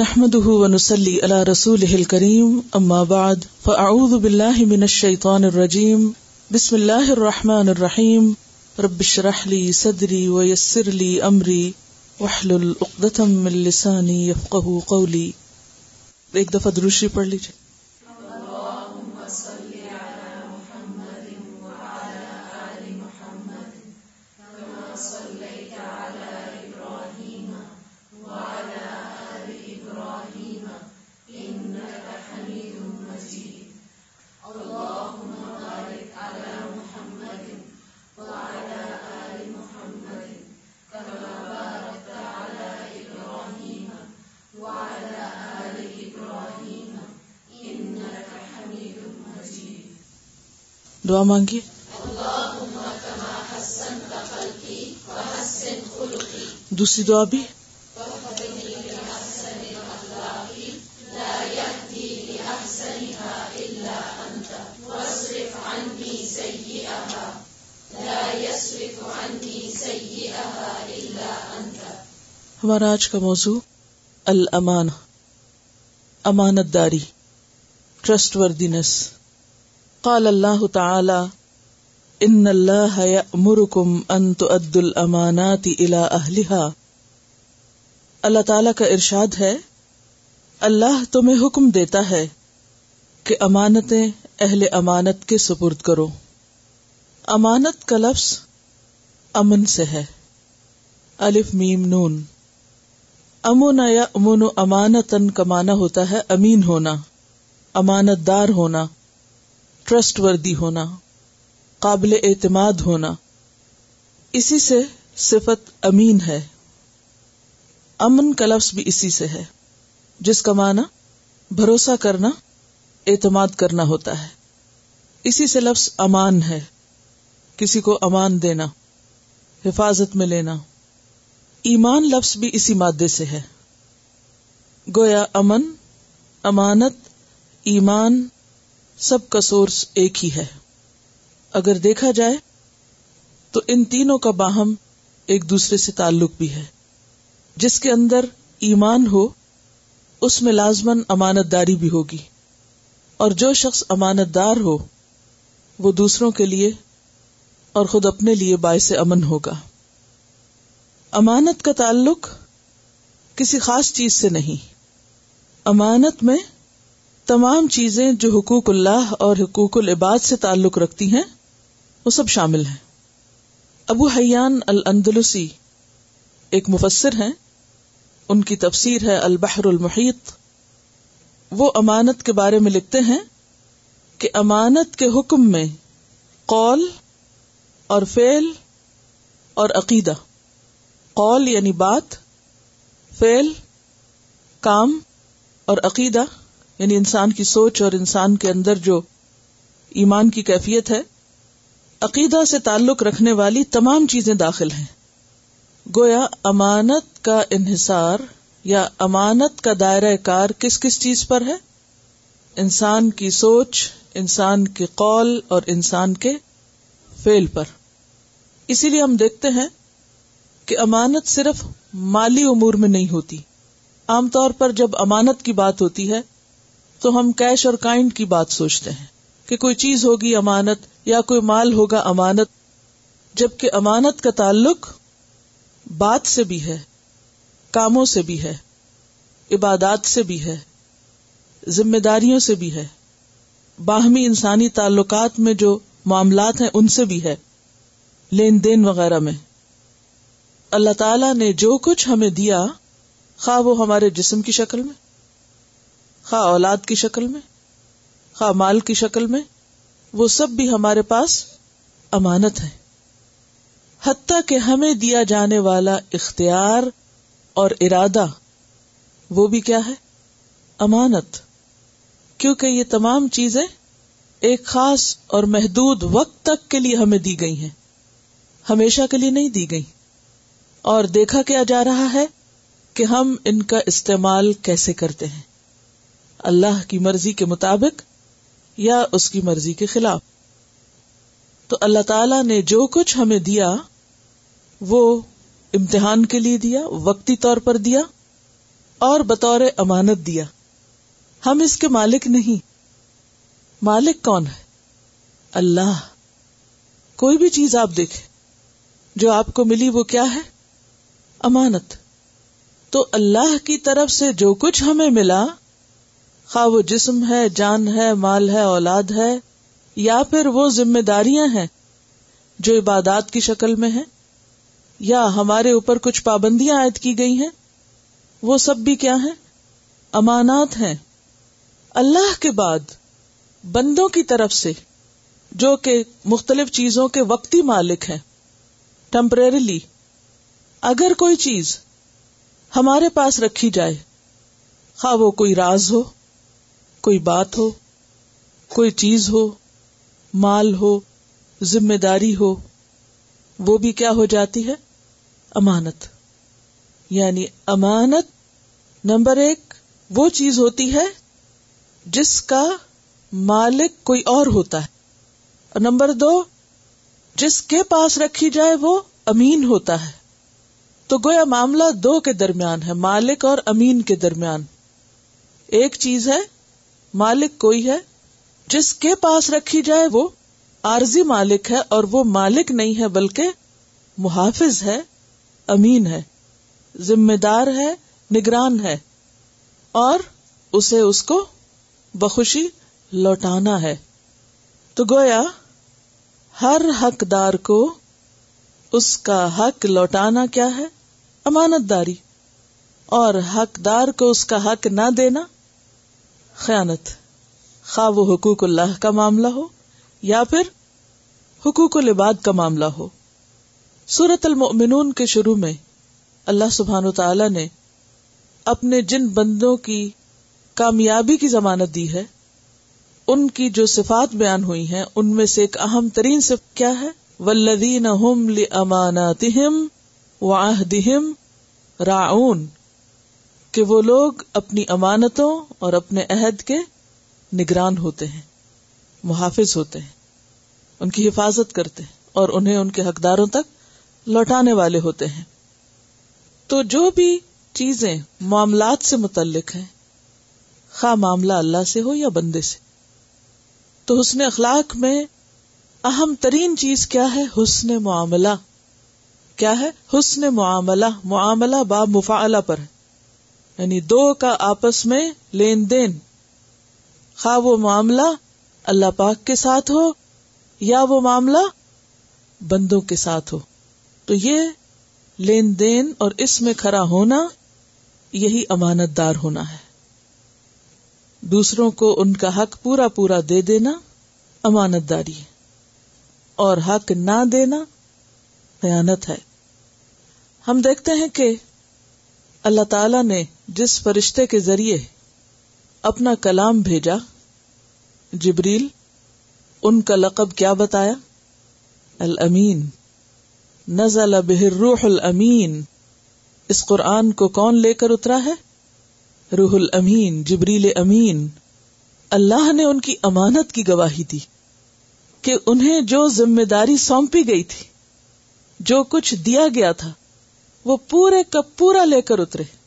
نحمده ونسلي على رسوله الكريم، أما بعد، فأعوذ بالله من الشيطان الرجيم. بسم الله الرحمن الرحيم. رب اشرح لي صدري ويسر لي أمري. واحلل عقدة من لساني يفقه قولي. ایک دفعہ دروشی پڑھ لیجیے دعا مانگیے دوسری دعا بھی؟ ہمارا آج کا موضوع المان امانت داری ٹرسٹ وردینس قال اللہ تعالی، ان اللہ یأمرکم ان تؤدوا الامانات الى اہلها اللہ تعالی کا ارشاد ہے، اللہ تمہیں حکم دیتا ہے کہ امانتیں اہل امانت کے سپرد کرو۔ امانت کا لفظ امن سے ہے۔ الف میم نون۔ امن یا امن امانتن کا معنی ہوتا ہے، امین ہونا امانت دار ہونا۔ ٹرسٹ وردی ہونا، قابل اعتماد ہونا، اسی سے صفت امین ہے۔ امن کا لفظ بھی اسی سے ہے، جس کا معنی بھروسہ کرنا، اعتماد کرنا ہوتا ہے۔ اسی سے لفظ امان ہے، کسی کو امان دینا، حفاظت میں لینا۔ ایمان لفظ بھی اسی مادے سے ہے۔ گویا امن، امانت، ایمان سب کا سورس ایک ہی ہے۔ اگر دیکھا جائے تو ان تینوں کا باہم ایک دوسرے سے تعلق بھی ہے۔ جس کے اندر ایمان ہو، اس میں لازمن امانت داری بھی ہوگی۔ اور جو شخص امانت دار ہو، وہ دوسروں کے لیے اور خود اپنے لیے باعث امن ہوگا۔ امانت کا تعلق کسی خاص چیز سے نہیں۔ امانت میں تمام چیزیں جو حقوق اللہ اور حقوق العباد سے تعلق رکھتی ہیں، وہ سب شامل ہیں۔ ابو حیان الاندلسی ایک مفسر ہیں۔ ان کی تفسیر ہے البحر المحیط۔ وہ امانت کے بارے میں لکھتے ہیں کہ امانت کے حکم میں قول اور فعل اور عقیدہ۔ قول یعنی بات، فعل، کام اور عقیدہ۔ یعنی انسان کی سوچ اور انسان کے اندر جو ایمان کی کیفیت ہے، عقیدہ سے تعلق رکھنے والی تمام چیزیں داخل ہیں۔ گویا امانت کا انحصار یا امانت کا دائرہ کار کس کس چیز پر ہے؟ انسان کی سوچ، انسان کے قول اور انسان کے فیل پر۔ اسی لیے ہم دیکھتے ہیں کہ امانت صرف مالی امور میں نہیں ہوتی۔ عام طور پر جب امانت کی بات ہوتی ہے تو ہم کیش اور کائنڈ کی بات سوچتے ہیں کہ کوئی چیز ہوگی امانت یا کوئی مال ہوگا امانت، جبکہ امانت کا تعلق بات سے بھی ہے، کاموں سے بھی ہے، عبادات سے بھی ہے، ذمہ داریوں سے بھی ہے۔ باہمی انسانی تعلقات میں جو معاملات ہیں ان سے بھی ہے، لین دین وغیرہ میں۔ اللہ تعالی نے جو کچھ ہمیں دیا، خواہ وہ ہمارے جسم کی شکل میں۔ خواہ اولاد کی شکل میں، خواہ مال کی شکل میں، وہ سب بھی ہمارے پاس امانت ہے حتیٰ کہ ہمیں دیا جانے والا اختیار اور ارادہ، وہ بھی کیا ہے؟ امانت۔ کیونکہ یہ تمام چیزیں ایک خاص اور محدود وقت تک کے لیے ہمیں دی گئی ہیں۔ ہمیشہ کے لیے نہیں دی گئی۔ اور دیکھا کیا جا رہا ہے کہ ہم ان کا استعمال کیسے کرتے ہیں۔ اللہ کی مرضی کے مطابق یا اس کی مرضی کے خلاف۔ تو اللہ تعالی نے جو کچھ ہمیں دیا، وہ امتحان کے لیے دیا، وقتی طور پر دیا اور بطور امانت دیا۔ ہم اس کے مالک نہیں۔ مالک کون ہے؟ اللہ۔ کوئی بھی چیز آپ دیکھیں، جو آپ کو ملی وہ کیا ہے؟ امانت۔ تو اللہ کی طرف سے جو کچھ ہمیں ملا خواہ وہ جسم ہے، جان ہے، مال ہے، اولاد ہے، یا پھر وہ ذمہ داریاں ہیں جو عبادات کی شکل میں ہیں، یا ہمارے اوپر کچھ پابندیاں عائد کی گئی ہیں، وہ سب بھی کیا ہیں؟ امانات ہیں۔ اللہ کے بعد بندوں کی طرف سے جو کہ مختلف چیزوں کے وقتی مالک ہیں ٹمپریریلی اگر کوئی چیز ہمارے پاس رکھی جائے، خواہ وہ کوئی راز ہو کوئی بات ہو، کوئی چیز ہو، مال ہو، ذمہ داری ہو، وہ بھی کیا ہو جاتی ہے؟ امانت۔ یعنی امانت نمبر ایک وہ چیز ہوتی ہے جس کا مالک کوئی اور ہوتا ہے۔ اور نمبر دو، جس کے پاس رکھی جائے وہ امین ہوتا ہے۔ تو گویا معاملہ دو کے درمیان ہے، مالک اور امین کے درمیان۔ ایک چیز ہے مالک کوئی ہے؟ جس کے پاس رکھی جائے وہ عارضی مالک ہے اور وہ مالک نہیں ہے بلکہ محافظ ہے، امین ہے، ذمہ دار ہے، نگران ہے اور اسے اس کو بخوشی لوٹانا ہے۔ تو گویا ہر حقدار کو اس کا حق لوٹانا کیا ہے؟ امانت داری اور حقدار کو اس کا حق نہ دینا خیانت، خواہ وہ حقوق اللہ کا معاملہ ہو یا پھر حقوق العباد کا معاملہ ہو۔ سورت المؤمنون کے شروع میں اللہ سبحان و تعالی نے اپنے جن بندوں کی کامیابی کی ضمانت دی ہے، ان کی جو صفات بیان ہوئی ہیں، ان میں سے ایک اہم ترین صف کیا ہے؟ ولدین لماناتہم وعہدہم کہ وہ لوگ اپنی امانتوں اور اپنے عہد کے نگران ہوتے ہیں، محافظ ہوتے ہیں، ان کی حفاظت کرتے ہیں اور انہیں ان کے حقداروں تک لوٹانے والے ہوتے ہیں۔ تو جو بھی چیزیں معاملات سے متعلق ہیں، خواہ معاملہ اللہ سے ہو یا بندے سے، تو حسن اخلاق میں اہم ترین چیز کیا ہے؟ حسن معاملہ۔ کیا ہے؟ حسن معاملہ معاملہ با مفعلہ پر ہے۔ یعنی دو کا آپس میں لین دین۔ خواہ وہ معاملہ اللہ پاک کے ساتھ ہو یا وہ معاملہ بندوں کے ساتھ ہو۔ تو یہ لین دین اور اس میں کھڑا ہونا یہی امانت دار ہونا ہے۔ دوسروں کو ان کا حق پورا پورا دے دینا امانت داری ہے۔ اور حق نہ دینا خیانت ہے۔ ہم دیکھتے ہیں کہ اللہ تعالی نے جس فرشتے کے ذریعے اپنا کلام بھیجا، جبریل، ان کا لقب کیا بتایا؟ الامین۔ نزل به الروح الامین۔ اس قرآن کو کون لے کر اترا ہے؟ روح الامین، جبریل امین۔ اللہ نے ان کی امانت کی گواہی دی کہ انہیں جو ذمہ داری سونپی گئی تھی، جو کچھ دیا گیا تھا، وہ پورے کا پورا لے کر اترے۔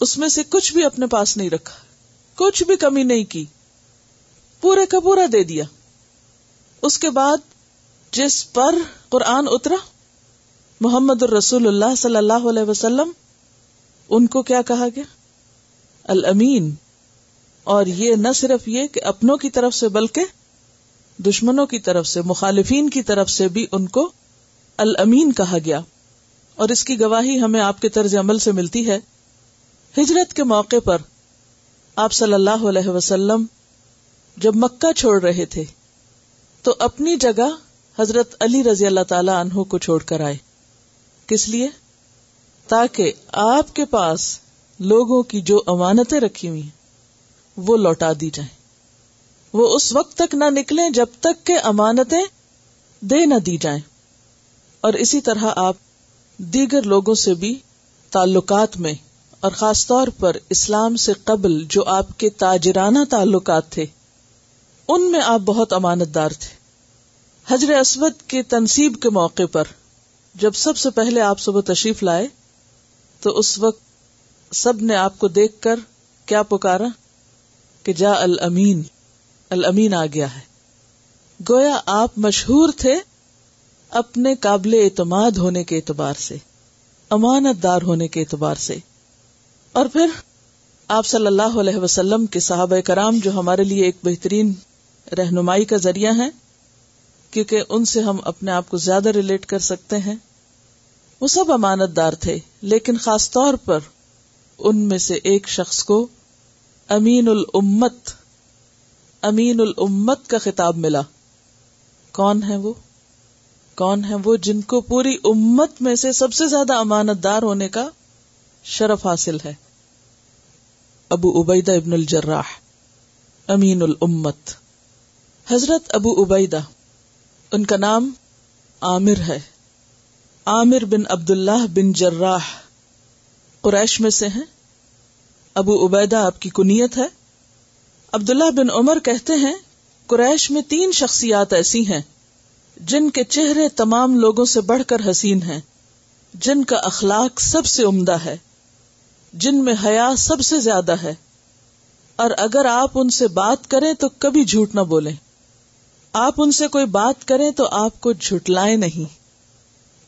اس میں سے کچھ بھی اپنے پاس نہیں رکھا۔ کچھ بھی کمی نہیں کی۔ پورے کا پورا دے دیا۔ اس کے بعد جس پر قرآن اترا، محمد الرسول اللہ صلی اللہ علیہ وسلم، ان کو کیا کہا گیا؟ الامین۔ اور یہ نہ صرف یہ کہ اپنوں کی طرف سے، بلکہ دشمنوں کی طرف سے، مخالفین کی طرف سے بھی ان کو الامین کہا گیا۔ اور اس کی گواہی ہمیں آپ کے طرز عمل سے ملتی ہے۔ ہجرت کے موقع پر آپ صلی اللہ علیہ وسلم جب مکہ چھوڑ رہے تھے، تو اپنی جگہ حضرت علی رضی اللہ تعالی عنہ کو چھوڑ کر آئے۔ کس لیے؟ تاکہ آپ کے پاس لوگوں کی جو امانتیں رکھی ہوئی ہیں، وہ لوٹا دی جائیں۔ وہ اس وقت تک نہ نکلیں جب تک کہ امانتیں دے نہ دی جائیں۔ اور اسی طرح آپ دیگر لوگوں سے بھی تعلقات میں اور خاص طور پر اسلام سے قبل جو آپ کے تاجرانہ تعلقات تھے، ان میں آپ بہت امانت دار تھے۔ حجر اسود کی تنصیب کے موقع پر جب سب سے پہلے آپ صبح تشریف لائے، تو اس وقت سب نے آپ کو دیکھ کر کیا پکارا؟ کہ جا الامین الامین آ گیا ہے۔ گویا آپ مشہور تھے اپنے قابل اعتماد ہونے کے اعتبار سے امانت دار ہونے کے اعتبار سے۔ اور پھر آپ صلی اللہ علیہ وسلم کے صحابہ کرام جو ہمارے لیے ایک بہترین رہنمائی کا ذریعہ ہے کیونکہ ان سے ہم اپنے آپ کو زیادہ ریلیٹ کر سکتے ہیں۔ وہ سب امانت دار تھے، لیکن خاص طور پر ان میں سے ایک شخص کو امین الامت امین الامت کا خطاب ملا۔ کون ہے وہ؟ کون ہے وہ جن کو پوری امت میں سے سب سے زیادہ امانت دار ہونے کا شرف حاصل ہے۔ ابو عبیدہ ابن الجراح، امین الامت۔ حضرت ابو عبیدہ، ان کا نام عامر ہے۔ عامر بن عبد اللہ بن جراح۔ قریش میں سے ہیں۔ ابو عبیدہ آپ کی کنیت ہے۔ عبداللہ بن عمر کہتے ہیں، قریش میں تین شخصیات ایسی ہیں، جن کے چہرے تمام لوگوں سے بڑھ کر حسین ہیں، جن کا اخلاق سب سے عمدہ ہے۔ جن میں حیا سب سے زیادہ ہے۔ اور اگر آپ ان سے بات کریں تو کبھی جھوٹ نہ بولیں۔ آپ ان سے کوئی بات کریں تو آپ کو جھٹلائیں نہیں۔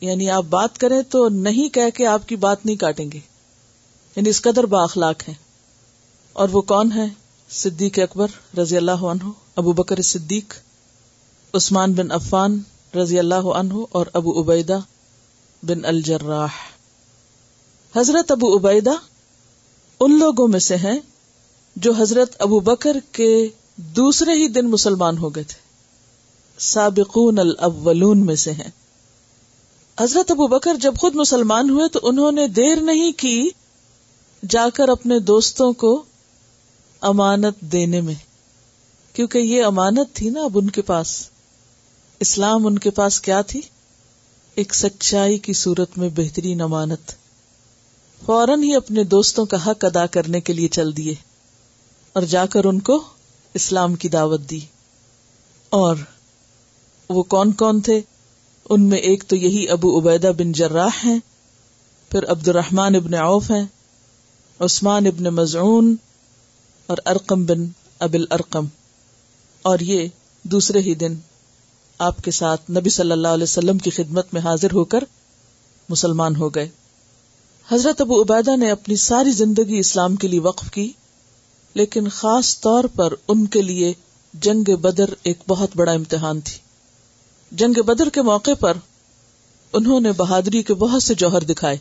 یعنی آپ بات کریں تو نہیں کہہ کے آپ کی بات نہیں کاٹیں گے۔ یعنی اس قدر با اخلاق ہے اور وہ کون ہے صدیق اکبر رضی اللہ عنہ، ابو بکر صدیق، عثمان بن عفان رضی اللہ عنہ، اور ابو عبیدہ بن الجراح۔ حضرت ابو عبیدہ ان لوگوں میں سے ہیں جو حضرت ابو بکر کے دوسرے ہی دن مسلمان ہو گئے تھے۔ سابقون الاولون میں سے ہیں۔ حضرت ابو بکر جب خود مسلمان ہوئے تو انہوں نے دیر نہیں کی جا کر اپنے دوستوں کو امانت دینے میں۔ کیونکہ یہ امانت تھی نا اب ان کے پاس۔ اسلام ان کے پاس کیا تھی؟ ایک سچائی کی صورت میں بہترین امانت۔ فوراً ہی اپنے دوستوں کا حق ادا کرنے کے لیے چل دیے اور جا کر ان کو اسلام کی دعوت دی۔ اور وہ کون کون تھے؟ ان میں ایک تو یہی ابو عبیدہ بن جراح ہیں، پھر عبد الرحمان ابن عوف ہیں، عثمان ابن مزعون اور ارقم بن ابل ارقم اور یہ دوسرے ہی دن آپ کے ساتھ نبی صلی اللہ علیہ وسلم کی خدمت میں حاضر ہو کر مسلمان ہو گئے۔ حضرت ابو عبیدہ نے اپنی ساری زندگی اسلام کے لیے وقف کی، لیکن خاص طور پر ان کے لیے جنگ بدر ایک بہت بڑا امتحان تھی۔ جنگ بدر کے موقع پر انہوں نے بہادری کے بہت سے جوہر دکھائے۔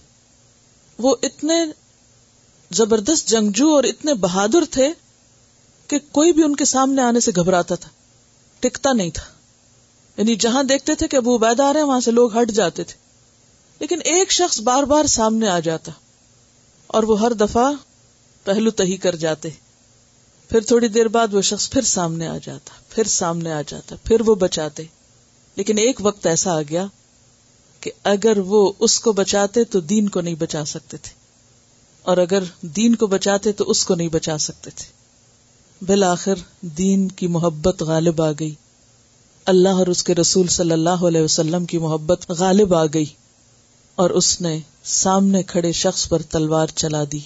وہ اتنے زبردست جنگجو اور اتنے بہادر تھے کہ کوئی بھی ان کے سامنے آنے سے گھبراتا تھا، ٹکتا نہیں تھا۔ یعنی جہاں دیکھتے تھے کہ ابو عبید آ رہے ہیں، وہاں سے لوگ ہٹ جاتے تھے۔ لیکن ایک شخص بار بار سامنے آ جاتا اور وہ ہر دفعہ پہلو تہی کر جاتے۔ پھر تھوڑی دیر بعد وہ شخص پھر سامنے آ جاتا، پھر سامنے آ جاتا، پھر وہ بچاتے۔ لیکن ایک وقت ایسا آ گیا کہ اگر وہ اس کو بچاتے تو دین کو نہیں بچا سکتے تھے۔ اور اگر دین کو بچاتے تو اس کو نہیں بچا سکتے تھے۔ بالآخر دین کی محبت غالب آ گئی۔ اللہ اور اس کے رسول صلی اللہ علیہ وسلم کی محبت غالب آ گئی۔ اور اس نے سامنے کھڑے شخص پر تلوار چلا دی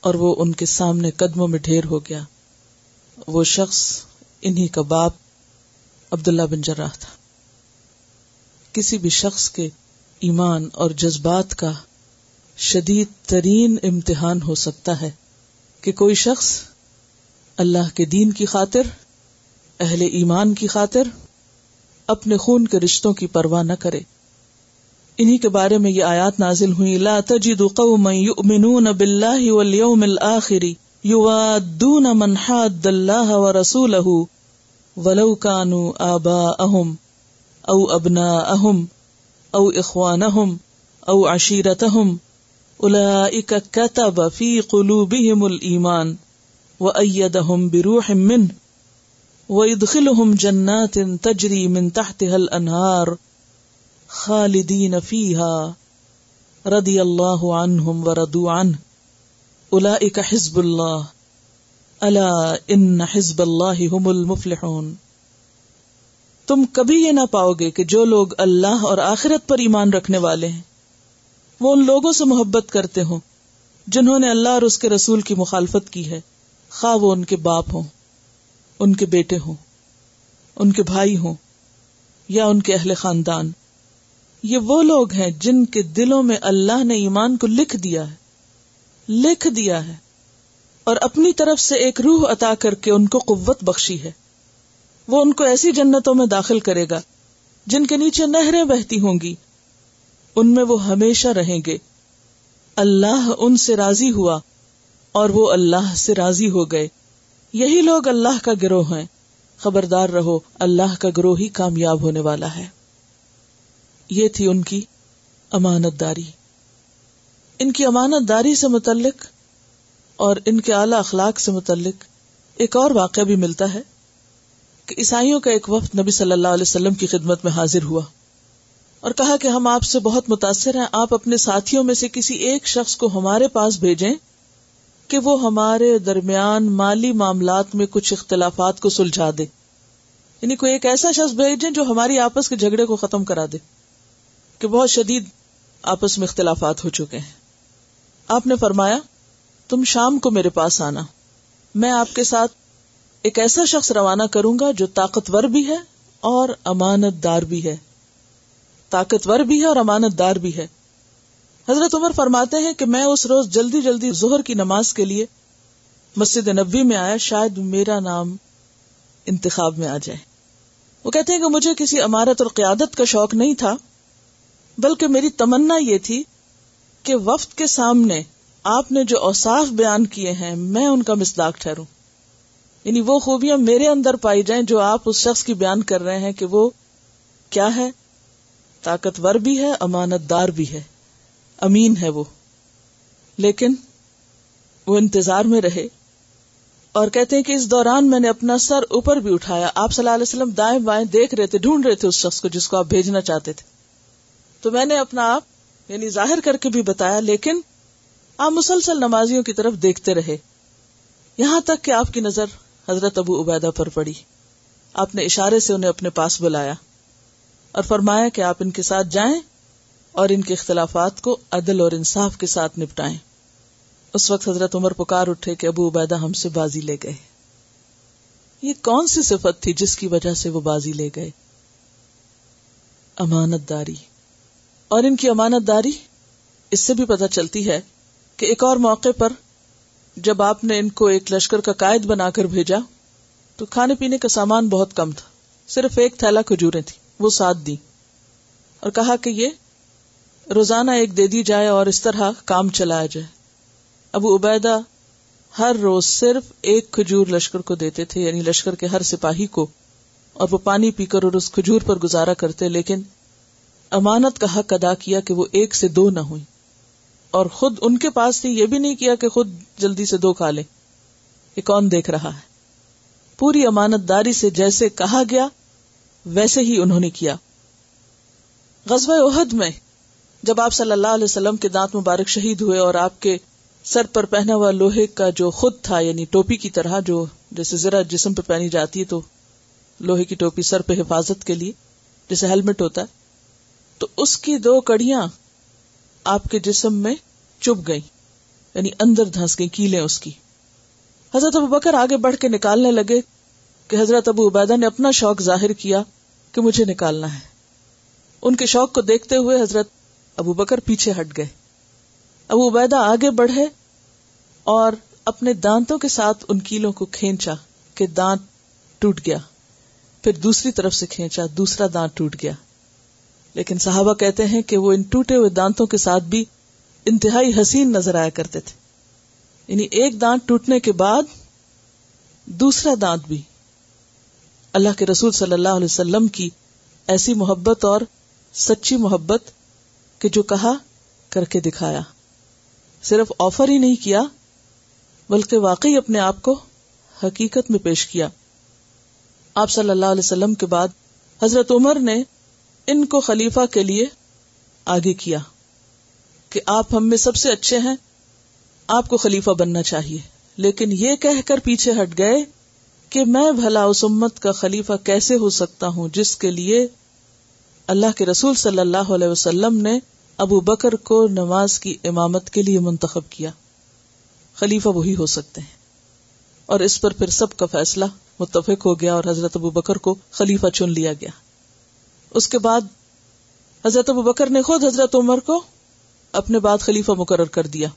اور وہ ان کے سامنے قدموں میں ڈھیر ہو گیا۔ وہ شخص انہی کا باپ عبداللہ بن جراح تھا۔ کسی بھی شخص کے ایمان اور جذبات کا شدید ترین امتحان ہو سکتا ہے کہ کوئی شخص اللہ کے دین کی خاطر، اہل ایمان کی خاطر، اپنے خون کے رشتوں کی پرواہ نہ کرے۔ انہی کے بارے میں یہ آیات نازل ہوئی لا تجد قوما يؤمنون بالله واليوم الاخر يوادون من حاد الله ورسوله ولو كانوا آباءهم او ابناءهم او اخوانهم او عشيرتهم اولئك كتب في قلوبهم الايمان وايدهم بروح منه ويدخلهم جنات تجري من تحتها الانهار خالدين فيها رضي الله عنهم ورضوا عنه حزب الله الا ان حزب الله هم المفلحون. تم کبھی یہ نہ پاؤ گے کہ جو لوگ اللہ اور آخرت پر ایمان رکھنے والے ہیں، وہ ان لوگوں سے محبت کرتے ہوں، جنہوں نے اللہ اور اس کے رسول کی مخالفت کی ہے۔ خواہ وہ ان کے باپ ہوں، ان کے بیٹے ہوں، ان کے بھائی ہوں یا ان کے اہل خاندان۔ یہ وہ لوگ ہیں جن کے دلوں میں اللہ نے ایمان کو لکھ دیا ہے، لکھ دیا ہے۔ اور اپنی طرف سے ایک روح عطا کر کے ان کو قوت بخشی ہے۔ وہ ان کو ایسی جنتوں میں داخل کرے گا جن کے نیچے نہریں بہتی ہوں گی۔ ان میں وہ ہمیشہ رہیں گے۔ اللہ ان سے راضی ہوا اور وہ اللہ سے راضی ہو گئے۔ یہی لوگ اللہ کا گروہ ہیں۔ خبردار رہو، اللہ کا گروہ ہی کامیاب ہونے والا ہے۔ یہ تھی ان کی امانت داری۔ ان کی امانت داری سے متعلق اور ان کے اعلی اخلاق سے متعلق ایک اور واقعہ بھی ملتا ہے کہ عیسائیوں کا ایک وقت نبی صلی اللہ علیہ وسلم کی خدمت میں حاضر ہوا اور کہا کہ ہم آپ سے بہت متاثر ہیں، آپ اپنے ساتھیوں میں سے کسی ایک شخص کو ہمارے پاس بھیجیں کہ وہ ہمارے درمیان مالی معاملات میں کچھ اختلافات کو سلجھا دے۔ یعنی کوئی ایک ایسا شخص بھیجیں جو ہماری آپس کے جھگڑے کو ختم کرا دے۔ کہ بہت شدید آپس میں اختلافات ہو چکے ہیں۔ آپ نے فرمایا، تم شام کو میرے پاس آنا۔ میں آپ کے ساتھ ایک ایسا شخص روانہ کروں گا جو طاقتور بھی ہے اور امانت دار بھی ہے۔ طاقتور بھی ہے اور امانت دار بھی ہے۔ حضرت عمر فرماتے ہیں کہ میں اس روز جلدی جلدی ظہر کی نماز کے لیے مسجد نبی میں آیا، شاید میرا نام انتخاب میں آ جائے۔ وہ کہتے ہیں کہ مجھے کسی امارت اور قیادت کا شوق نہیں تھا۔ بلکہ میری تمنا یہ تھی کہ وفد کے سامنے آپ نے جو اوساف بیان کیے ہیں، میں ان کا مسداق ٹھہروں۔ یعنی وہ خوبیاں میرے اندر پائی جائیں جو آپ اس شخص کی بیان کر رہے ہیں کہ وہ کیا ہے؟ طاقتور بھی ہے امانت دار بھی ہے۔ امین ہے وہ۔ لیکن وہ انتظار میں رہے اور کہتے ہیں کہ اس دوران میں نے اپنا سر اوپر بھی اٹھایا۔ آپ صلی اللہ علیہ وسلم دائیں بائیں دیکھ رہے تھے، ڈھونڈ رہے تھے اس شخص کو جس کو آپ بھیجنا چاہتے تھے۔ تو میں نے اپنا آپ یعنی ظاہر کر کے بھی بتایا، لیکن آپ مسلسل نمازیوں کی طرف دیکھتے رہے۔ یہاں تک کہ آپ کی نظر حضرت ابو عبیدہ پر پڑی۔ آپ نے اشارے سے انہیں اپنے پاس بلایا اور فرمایا کہ آپ ان کے ساتھ جائیں اور ان کے اختلافات کو عدل اور انصاف کے ساتھ نپٹائیں۔ اس وقت حضرت عمر پکار اٹھے کہ ابو عبیدہ ہم سے بازی لے گئے۔ یہ کون سی صفت تھی جس کی وجہ سے وہ بازی لے گئے؟ امانت داری۔ اور ان کی امانت داری اس سے بھی پتہ چلتی ہے کہ ایک اور موقع پر جب آپ نے ان کو ایک لشکر کا قائد بنا کر بھیجا، تو کھانے پینے کا سامان بہت کم تھا۔ صرف ایک تھیلا کھجورے تھی وہ ساتھ دی اور کہا کہ یہ روزانہ ایک دے دی جائے اور اس طرح کام چلایا جائے۔ ابو عبیدہ ہر روز صرف ایک کھجور لشکر کو دیتے تھے یعنی لشکر کے ہر سپاہی کو، اور وہ پانی پی کر اور اس کھجور پر گزارا کرتے، لیکن امانت کا حق ادا کیا کہ وہ ایک سے دو نہ ہوئی۔ اور خود ان کے پاس تھی یہ بھی نہیں کیا کہ خود جلدی سے دو کھا لیں۔ یہ کون دیکھ رہا ہے؟ پوری امانت داری سے جیسے کہا گیا، ویسے ہی انہوں نے کیا۔ غزوہ عہد میں جب آپ صلی اللہ علیہ وسلم کے دانت مبارک شہید ہوئے اور آپ کے سر پر پہنا ہوا لوہے کا جو خود تھا یعنی ٹوپی کی طرح جو جیسے ذرا جسم پہ پہنی جاتی ہے تو لوہے کی ٹوپی سر پہ حفاظت کے لیے، جیسے ہیلمٹ ہوتا ہے۔ تو اس کی دو کڑیاں آپ کے جسم میں چپ گئی یعنی اندر دھنس گئی کیلیں اس کی۔ حضرت ابو بکر آگے بڑھ کے نکالنے لگے کہ حضرت ابو عبیدہ نے اپنا شوق ظاہر کیا کہ مجھے نکالنا ہے۔ ان کے شوق کو دیکھتے ہوئے حضرت ابو بکر پیچھے ہٹ گئے۔ ابو عبیدہ آگے بڑھے اور اپنے دانتوں کے ساتھ ان کیلوں کو کھینچا کہ دانت ٹوٹ گیا۔ پھر دوسری طرف سے کھینچا، دوسرا دانت ٹوٹ گیا۔ لیکن صحابہ کہتے ہیں کہ وہ ان ٹوٹے ہوئے دانتوں کے ساتھ بھی انتہائی حسین نظر آیا کرتے تھے۔ یعنی ایک دانت ٹوٹنے کے بعد دوسرا دانت بھی۔ اللہ کے رسول صلی اللہ علیہ وسلم کی ایسی محبت اور سچی محبت کہ جو کہا کر کے دکھایا۔ صرف آفر ہی نہیں کیا، بلکہ واقعی اپنے آپ کو حقیقت میں پیش کیا۔ آپ صلی اللہ علیہ وسلم کے بعد حضرت عمر نے ان کو خلیفہ کے لیے آگے کیا کہ آپ ہم میں سب سے اچھے ہیں، آپ کو خلیفہ بننا چاہیے۔ لیکن یہ کہہ کر پیچھے ہٹ گئے کہ میں بھلا اس امت کا خلیفہ کیسے ہو سکتا ہوں، جس کے لیے اللہ کے رسول صلی اللہ علیہ وسلم نے ابو بکر کو نماز کی امامت کے لیے منتخب کیا۔ خلیفہ وہی ہو سکتے ہیں۔ اور اس پر پھر سب کا فیصلہ متفق ہو گیا اور حضرت ابو بکر کو خلیفہ چن لیا گیا۔ اس کے بعد حضرت ابو بکر نے خود حضرت عمر کو اپنے بعد خلیفہ مقرر کر دیا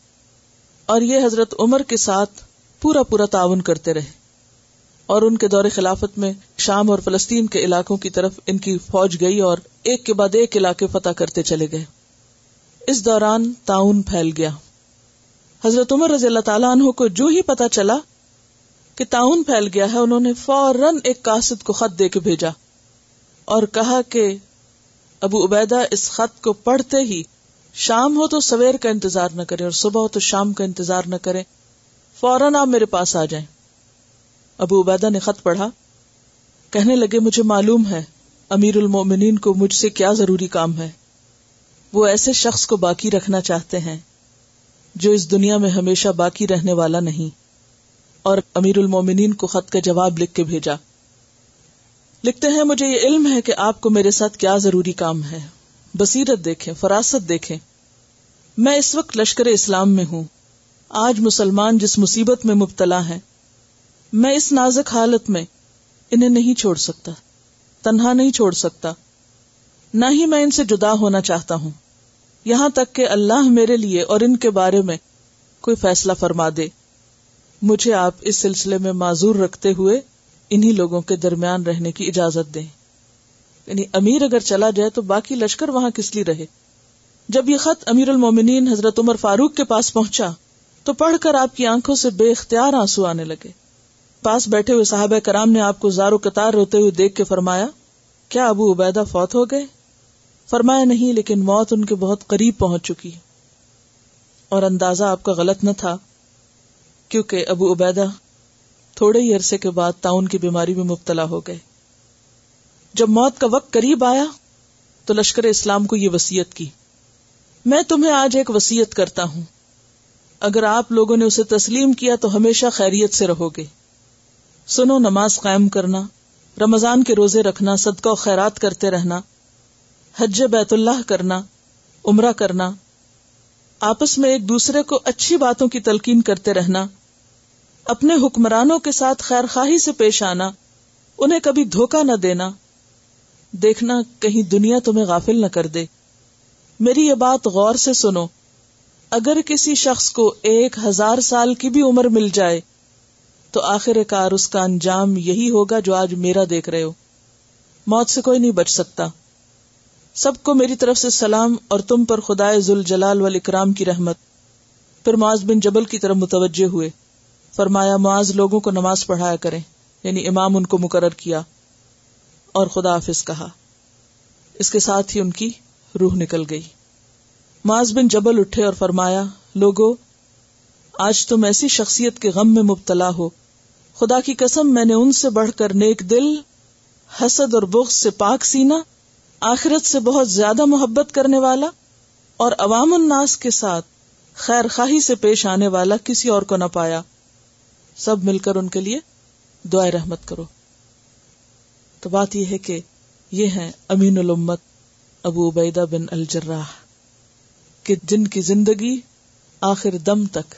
اور یہ حضرت عمر کے ساتھ پورا پورا تعاون کرتے رہے اور ان کے دور خلافت میں شام اور فلسطین کے علاقوں کی طرف ان کی فوج گئی اور ایک کے بعد ایک علاقے فتح کرتے چلے گئے۔ اس دوران تعاون پھیل گیا۔ حضرت عمر رضی اللہ تعالیٰ عنہ کو جو ہی پتا چلا کہ تعاون پھیل گیا ہے، انہوں نے فوراً ایک قاصد کو خط دے کے بھیجا۔ اور کہا کہ ابو عبیدہ اس خط کو پڑھتے ہی شام ہو تو سویر کا انتظار نہ کرے اور صبح ہو تو شام کا انتظار نہ کرے فوراً آپ میرے پاس آ جائیں۔ ابو عبیدہ نے خط پڑھا، کہنے لگے، مجھے معلوم ہے امیر المومنین کو مجھ سے کیا ضروری کام ہے۔ وہ ایسے شخص کو باقی رکھنا چاہتے ہیں جو اس دنیا میں ہمیشہ باقی رہنے والا نہیں۔ اور امیر المومنین کو خط کا جواب لکھ کے بھیجا۔ لکھتے ہیں، مجھے یہ علم ہے کہ آپ کو میرے ساتھ کیا ضروری کام ہے۔ بصیرت دیکھیں، فراست دیکھیں۔ میں اس وقت لشکر اسلام میں ہوں۔ آج مسلمان جس مصیبت میں مبتلا ہے میں اس نازک حالت میں انہیں نہیں چھوڑ سکتا، تنہا نہیں چھوڑ سکتا۔ نہ ہی میں ان سے جدا ہونا چاہتا ہوں۔ یہاں تک کہ اللہ میرے لیے اور ان کے بارے میں کوئی فیصلہ فرما دے۔ مجھے آپ اس سلسلے میں معذور رکھتے ہوئے انہی لوگوں کے درمیان رہنے کی اجازت دیں۔ یعنی امیر اگر چلا جائے تو باقی لشکر وہاں کس لیے رہے؟ جب یہ خط امیر المومنین حضرت عمر فاروق کے پاس پہنچا، تو پڑھ کر آپ کی آنکھوں سے بے اختیار آنسو آنے لگے۔ پاس بیٹھے ہوئے صاحب کرام نے آپ کو زارو قطار روتے ہوئے دیکھ کے فرمایا، کیا ابو عبیدہ فوت ہو گئے؟ فرمایا، نہیں، لیکن موت ان کے بہت قریب پہنچ چکی اور اندازہ آپ کا غلط نہ تھا، کیونکہ ابو عبیدہ تھوڑے ہی عرصے کے بعد تاؤن کی بیماری میں مبتلا ہو گئے۔ جب موت کا وقت قریب آیا تو لشکر اسلام کو یہ وسیعت کی۔ میں تمہیں آج ایک وسیعت کرتا ہوں۔ اگر آپ لوگوں نے اسے تسلیم کیا تو ہمیشہ خیریت سے رہو گے۔ سنو، نماز قائم کرنا، رمضان کے روزے رکھنا، صدقہ و خیرات کرتے رہنا، حج بیت اللہ کرنا، عمرہ کرنا، آپس میں ایک دوسرے کو اچھی باتوں کی تلقین کرتے رہنا اپنے حکمرانوں کے ساتھ خیر خواہی سے پیش آنا، انہیں کبھی دھوکہ نہ دینا۔ دیکھنا کہیں دنیا تمہیں غافل نہ کر دے۔ میری یہ بات غور سے سنو۔ اگر کسی شخص کو ایک ہزار سال کی بھی عمر مل جائے، تو آخر کار اس کا انجام یہی ہوگا جو آج میرا دیکھ رہے ہو۔ موت سے کوئی نہیں بچ سکتا۔ سب کو میری طرف سے سلام اور تم پر خدائے ذل جلال وال اکرام کی رحمت۔ پھر معاذ بن جبل کی طرف متوجہ ہوئے۔ فرمایا، معاذ لوگوں کو نماز پڑھایا کریں۔ یعنی امام ان کو مقرر کیا اور خدا حافظ کہا۔ اس کے ساتھ ہی ان کی روح نکل گئی۔ معاذ بن جبل اٹھے اور فرمایا، لوگو، آج تم ایسی شخصیت کے غم میں مبتلا ہو۔ خدا کی قسم، میں نے ان سے بڑھ کر نیک دل، حسد اور بغض سے پاک سینا آخرت سے بہت زیادہ محبت کرنے والا اور عوام الناس کے ساتھ خیر خواہی سے پیش آنے والا کسی اور کو نہ پایا۔ سب مل کر ان کے لیے دعائیں رحمت کرو۔ تو بات یہ ہے کہ یہ ہے امین الامت ابو عبیدہ بن الجراح، کہ جن کی زندگی آخر دم تک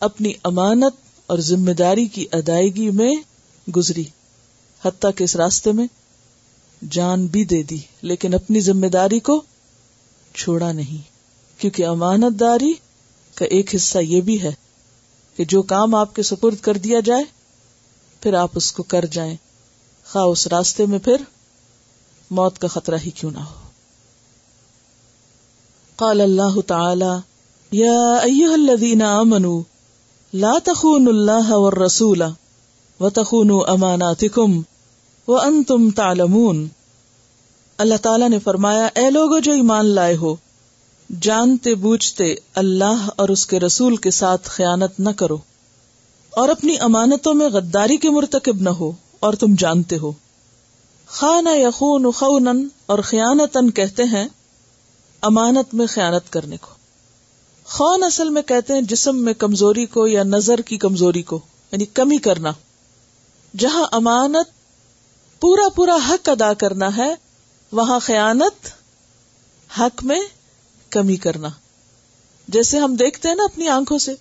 اپنی امانت اور ذمہ داری کی ادائیگی میں گزری، حتیٰ کہ اس راستے میں جان بھی دے دی، لیکن اپنی ذمہ داری کو چھوڑا نہیں، کیونکہ امانت داری کا ایک حصہ یہ بھی ہے کہ جو کام آپ کے سپرد کر دیا جائے، پھر آپ اس کو کر جائیں۔ خواہ اس راستے میں پھر موت کا خطرہ ہی کیوں نہ ہو۔ قال اللہ تعالی، یا ایوہ الذین آمنوا، لا تخونوا اللہ والرسول وتخونوا اماناتکم وانتم تعلمون۔ اللہ تعالیٰ نے فرمایا، اے لوگو جو ایمان لائے ہو جانتے بوجھتے اللہ اور اس کے رسول کے ساتھ خیانت نہ کرو اور اپنی امانتوں میں غداری کے مرتکب نہ ہو اور تم جانتے ہو۔ خانہ یخون خونن اور خیانتن کہتے ہیں، امانت میں خیانت کرنے کو۔ خون اصل میں کہتے ہیں جسم میں کمزوری کو یا نظر کی کمزوری کو یعنی کمی کرنا۔ جہاں امانت پورا پورا حق ادا کرنا ہے، وہاں خیانت حق میں کمی کرنا۔ جیسے ہم دیکھتے ہیں نا اپنی آنکھوں سے،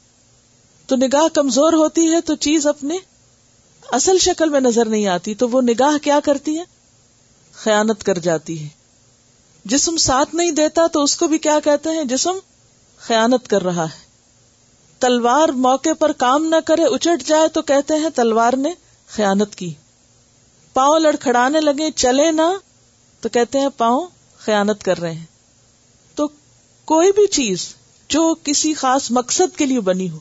تو نگاہ کمزور ہوتی ہے تو چیز اپنے اصل شکل میں نظر نہیں آتی، تو وہ نگاہ کیا کرتی ہے؟ خیانت کر جاتی ہے۔ جسم ساتھ نہیں دیتا تو اس کو بھی کیا کہتے ہیں؟ جسم خیانت کر رہا ہے۔ تلوار موقع پر کام نہ کرے، اچٹ جائے تو کہتے ہیں تلوار نے خیانت کی۔ پاؤں لڑکھڑانے لگے، چلے نہ، تو کہتے ہیں پاؤں خیانت کر رہے ہیں۔ کوئی بھی چیز جو کسی خاص مقصد کے لیے بنی ہو،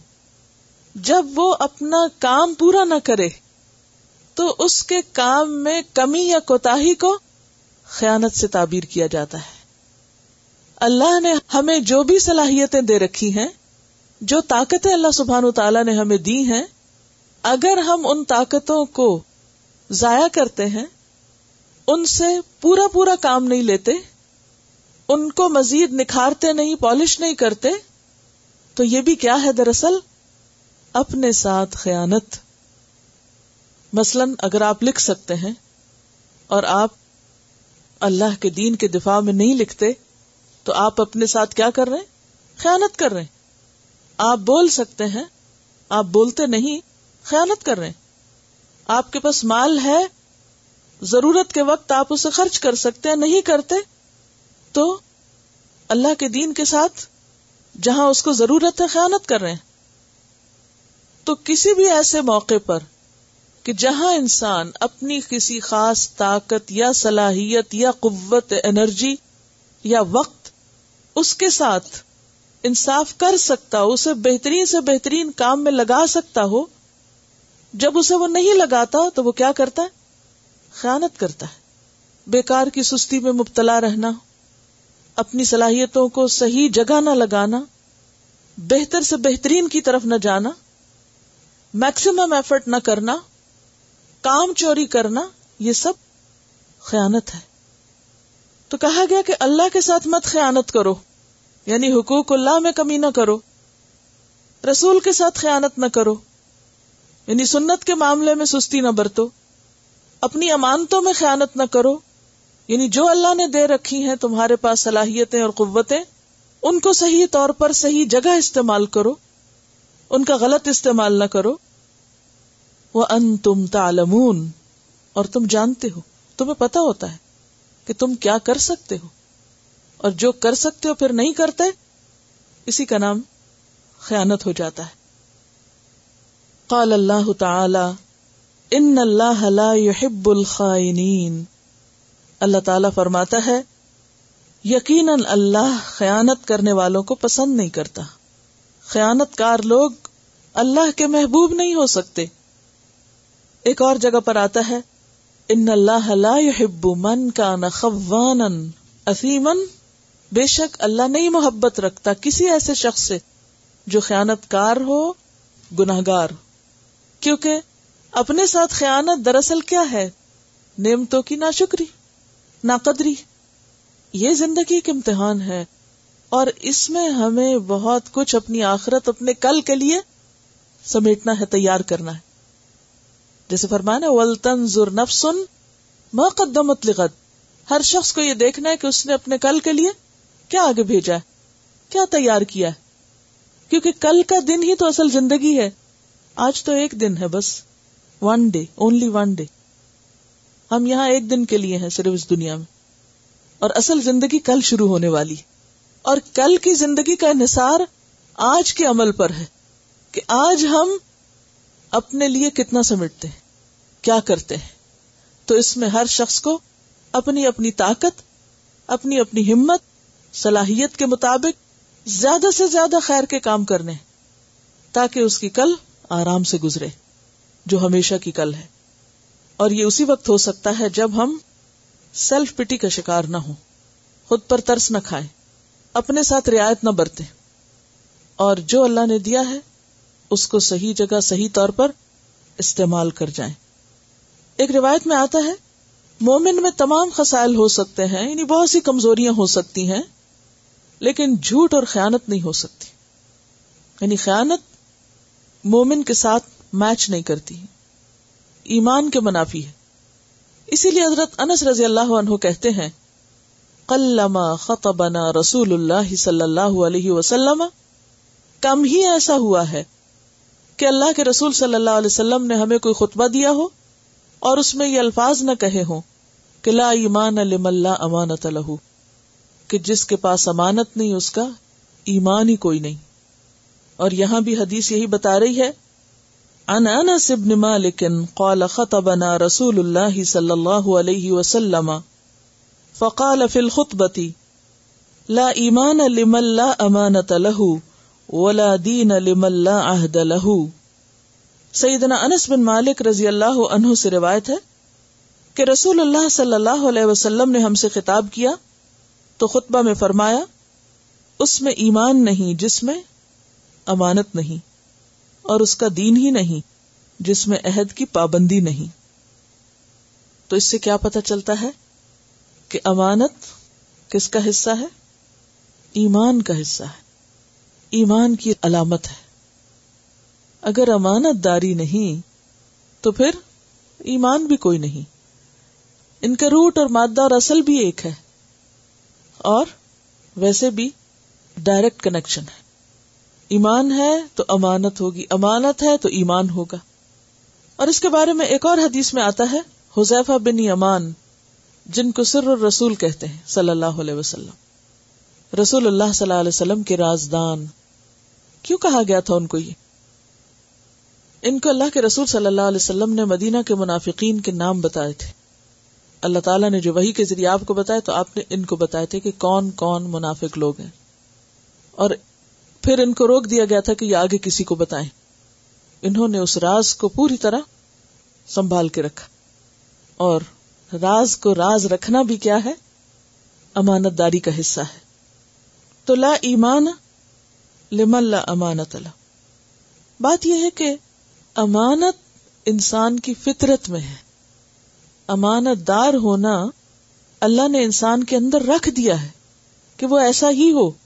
جب وہ اپنا کام پورا نہ کرے، تو اس کے کام میں کمی یا کوتا کو خیانت سے تعبیر کیا جاتا ہے۔ اللہ نے ہمیں جو بھی صلاحیتیں دے رکھی ہیں، جو طاقتیں اللہ سبحان تعالی نے ہمیں دی ہیں، اگر ہم ان طاقتوں کو ضائع کرتے ہیں، ان سے پورا پورا کام نہیں لیتے ان کو مزید نکھارتے نہیں، پالش نہیں کرتے، تو یہ بھی کیا ہے دراصل؟ اپنے ساتھ خیانت۔ مثلا اگر آپ لکھ سکتے ہیں اور آپ اللہ کے دین کے دفاع میں نہیں لکھتے، تو آپ اپنے ساتھ کیا کر رہے ہیں؟ خیانت کر رہے ہیں۔ آپ بول سکتے ہیں، آپ بولتے نہیں، خیانت کر رہے ہیں۔ آپ کے پاس مال ہے، ضرورت کے وقت آپ اسے خرچ کر سکتے ہیں، نہیں کرتے تو اللہ کے دین کے ساتھ جہاں اس کو ضرورت ہے خیانت کر رہے ہیں۔ تو کسی بھی ایسے موقع پر کہ جہاں انسان اپنی کسی خاص طاقت یا صلاحیت یا قوت، انرجی یا وقت اس کے ساتھ انصاف کر سکتا ہو، اسے بہترین سے بہترین کام میں لگا سکتا ہو، جب اسے وہ نہیں لگاتا تو وہ کیا کرتا ہے؟ خیانت کرتا ہے۔ بیکار کی سستی میں مبتلا رہنا۔ اپنی صلاحیتوں کو صحیح جگہ نہ لگانا، بہتر سے بہترین کی طرف نہ جانا میکسیمم ایفرٹ نہ کرنا، کام چوری کرنا، یہ سب خیانت ہے۔ تو کہا گیا کہ اللہ کے ساتھ مت خیانت کرو یعنی حقوق اللہ میں کمی نہ کرو، رسول کے ساتھ خیانت نہ کرو یعنی سنت کے معاملے میں سستی نہ برتو، اپنی امانتوں میں خیانت نہ کرو یعنی جو اللہ نے دے رکھی ہیں، تمہارے پاس صلاحیتیں اور قوتیں، ان کو صحیح طور پر صحیح جگہ استعمال کرو۔ ان کا غلط استعمال نہ کرو۔ وہ ان تم تالمون اور تم جانتے ہو۔ تمہیں پتا ہوتا ہے کہ تم کیا کر سکتے ہو۔ اور جو کر سکتے ہو پھر نہیں کرتے، اسی کا نام خیانت ہو جاتا ہے۔ قال اللہ تعالی ان اللہ لا يحب الخائنین اللہ تعالی فرماتا ہے، یقیناً اللہ خیانت کرنے والوں کو پسند نہیں کرتا۔ خیانت کار لوگ اللہ کے محبوب نہیں ہو سکتے۔ ایک اور جگہ پر آتا ہے، ان اللہ لا يحب من كان خوانا اثیما بے شک اللہ نہیں محبت رکھتا کسی ایسے شخص سے جو خیانت کار ہو گناہ گار کیونکہ اپنے ساتھ خیانت دراصل کیا ہے؟ نعمتوں کی ناشکری۔ ناقدری۔ یہ زندگی کے امتحان ہے اور اس میں ہمیں بہت کچھ اپنی آخرت، اپنے کل کے لیے سمیٹنا ہے، تیار کرنا ہے۔ جیسے فرمانا ولطن ضر نفسن مقدمت لغت ہر شخص کو یہ دیکھنا ہے کہ اس نے اپنے کل کے لیے کیا آگے بھیجا ہے، کیا تیار کیا ہے۔ کیونکہ کل کا دن ہی تو اصل زندگی ہے۔ آج تو ایک دن ہے بس۔ One day only one day ہم یہاں ایک دن کے لیے ہیں صرف اس دنیا میں۔ اور اصل زندگی کل شروع ہونے والی۔ اور کل کی زندگی کا انحصار آج کے عمل پر ہے کہ آج ہم اپنے لیے کتنا سمٹتے ہیں، کیا کرتے ہیں۔ تو اس میں ہر شخص کو اپنی اپنی طاقت، اپنی اپنی ہمت، صلاحیت کے مطابق زیادہ سے زیادہ خیر کے کام کرنے، تاکہ اس کی کل آرام سے گزرے، جو ہمیشہ کی کل ہے۔ اور یہ اسی وقت ہو سکتا ہے جب ہم سیلف پٹی کا شکار نہ ہو خود پر ترس نہ کھائیں، اپنے ساتھ رعایت نہ برتے اور جو اللہ نے دیا ہے، اس کو صحیح جگہ صحیح طور پر استعمال کر جائیں۔ ایک روایت میں آتا ہے، مومن میں تمام خسائل ہو سکتے ہیں یعنی بہت سی کمزوریاں ہو سکتی ہیں، لیکن جھوٹ اور خیانت نہیں ہو سکتی۔ یعنی خیانت مومن کے ساتھ میچ نہیں کرتی۔ ایمان کے منافی ہے۔ اسی لیے حضرت انس رضی اللہ عنہ کہتے ہیں، قلما خطبنا رسول اللہ صلی اللہ علیہ وسلم، کم ہی ایسا ہوا ہے کہ اللہ کے رسول صلی اللہ علیہ وسلم نے ہمیں کوئی خطبہ دیا ہو اور اس میں یہ الفاظ نہ کہے ہوں کہ لا ایمان لم اللہ امانت لہو، کہ جس کے پاس امانت نہیں، اس کا ایمان ہی کوئی نہیں۔ اور یہاں بھی حدیث یہی بتا رہی ہے ان انس ابن مالک قال خطبنا رسول اللہ صلی اللہ علیہ وسلم فقال فی الخطبة لا ایمان لمن لا امانت له ولا دین لمن لا عہد له سیدنا انس بن مالک رضی اللہ عنہ سے روایت ہے کہ رسول اللہ صلی اللہ علیہ وسلم نے ہم سے خطاب کیا تو خطبہ میں فرمایا، اس میں ایمان نہیں جس میں امانت نہیں۔ اور اس کا دین ہی نہیں، جس میں عہد کی پابندی نہیں۔ تو اس سے کیا پتا چلتا ہے کہ امانت کس کا حصہ ہے؟ ایمان کا حصہ ہے۔ ایمان کی علامت ہے۔ اگر امانت داری نہیں، تو پھر ایمان بھی کوئی نہیں۔ ان کا روٹ اور مادہ اور اصل بھی ایک ہے۔ اور ویسے بھی ڈائریکٹ کنیکشن ہے۔ ایمان ہے تو امانت ہوگی، امانت ہے تو ایمان ہوگا۔ اور اس کے بارے میں ایک اور حدیث میں آتا ہے، حذیفہ بن یمان، جن کو سر الرسول کہتے ہیں، صلی اللہ علیہ وسلم۔ رسول اللہ صلی اللہ علیہ وسلم کے رازدان۔ کیوں کہا گیا تھا ان کو یہ؟ ان کو اللہ کے رسول صلی اللہ علیہ وسلم نے مدینہ کے منافقین کے نام بتائے تھے۔ اللہ تعالیٰ نے جو وہی کے ذریعے آپ کو بتایا تو آپ نے ان کو بتائے تھے کہ کون کون منافق لوگ ہیں۔ اور پھر ان کو روک دیا گیا تھا کہ یہ آگے کسی کو بتائیں۔ انہوں نے اس راز کو پوری طرح سنبھال کے رکھا۔ اور راز کو راز رکھنا بھی کیا ہے؟ امانت داری کا حصہ ہے۔ تو لا ایمان لمن لا امانت اللہ بات یہ ہے کہ امانت انسان کی فطرت میں ہے۔ امانت دار ہونا اللہ نے انسان کے اندر رکھ دیا ہے کہ وہ ایسا ہی ہو۔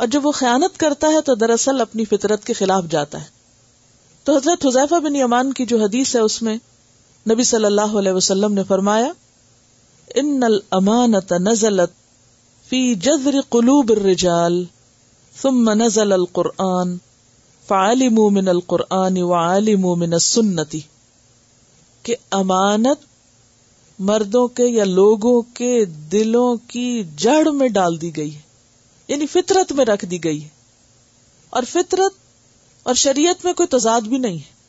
اور جب وہ خیانت کرتا ہے تو دراصل اپنی فطرت کے خلاف جاتا ہے۔ تو حضرت حذیفہ بن یمان کی جو حدیث ہے اس میں نبی صلی اللہ علیہ وسلم نے فرمایا، ان الامانت نزلت فی جذر قلوب الرجال، ثم نزل القرآن، فعلموا من القرآن وعلموا من السنتی کہ امانت مردوں کے یا لوگوں کے دلوں کی جڑ میں ڈال دی گئی ہے۔ یعنی فطرت میں رکھ دی گئی ہے۔ اور فطرت اور شریعت میں کوئی تضاد بھی نہیں ہے۔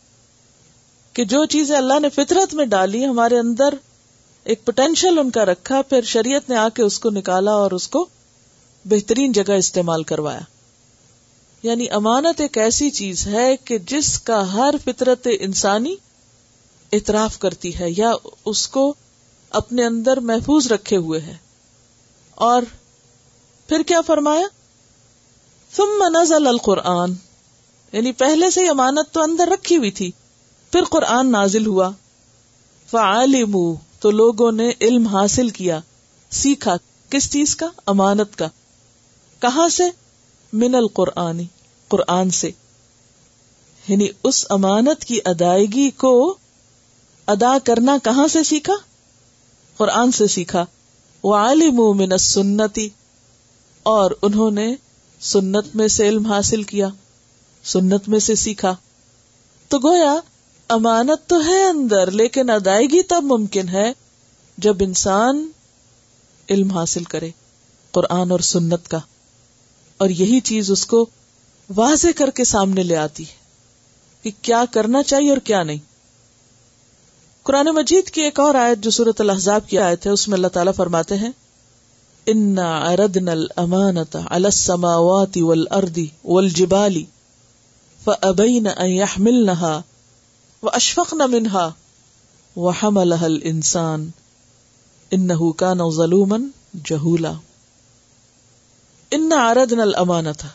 کہ جو چیزیں اللہ نے فطرت میں ڈالی، ہمارے اندر ایک پوٹینشیل ان کا رکھا، پھر شریعت نے آ کے اس کو نکالا اور اس کو بہترین جگہ استعمال کروایا۔ یعنی امانت ایک ایسی چیز ہے کہ جس کا ہر فطرت انسانی اعتراف کرتی ہے یا اس کو اپنے اندر محفوظ رکھے ہوئے ہے۔ اور پھر کیا فرمایا؟ ثم نزل القرآن۔ یعنی پہلے سے امانت تو اندر رکھی ہوئی تھی، پھر قرآن نازل ہوا۔ فعلموا تو لوگوں نے علم حاصل کیا۔ سیکھا کس چیز کا؟ امانت کا۔ کہاں سے؟ من القرآنی قرآن سے۔ یعنی اس امانت کی ادائیگی کو ادا کرنا کہاں سے سیکھا؟ قرآن سے سیکھا۔ وہ عالم من سنتی اور انہوں نے سنت میں سے علم حاصل کیا، سنت میں سے سیکھا۔ تو گویا، امانت تو ہے اندر، لیکن ادائیگی تب ممکن ہے جب انسان علم حاصل کرے، قرآن اور سنت کا۔ اور یہی چیز اس کو واضح کر کے سامنے لے آتی ہے کہ کیا کرنا چاہیے اور کیا نہیں۔ قرآن مجید کی ایک اور آیت جو صورت الحضاب کی آیت ہے، اس میں اللہ تعالیٰ فرماتے ہیں انا اردنا الامانت على السماوات والارض والجبال فابين ان يحملنها واشفقن منها وحملها الانسان انه كان ظلوما جهولا ان آرد نل امانت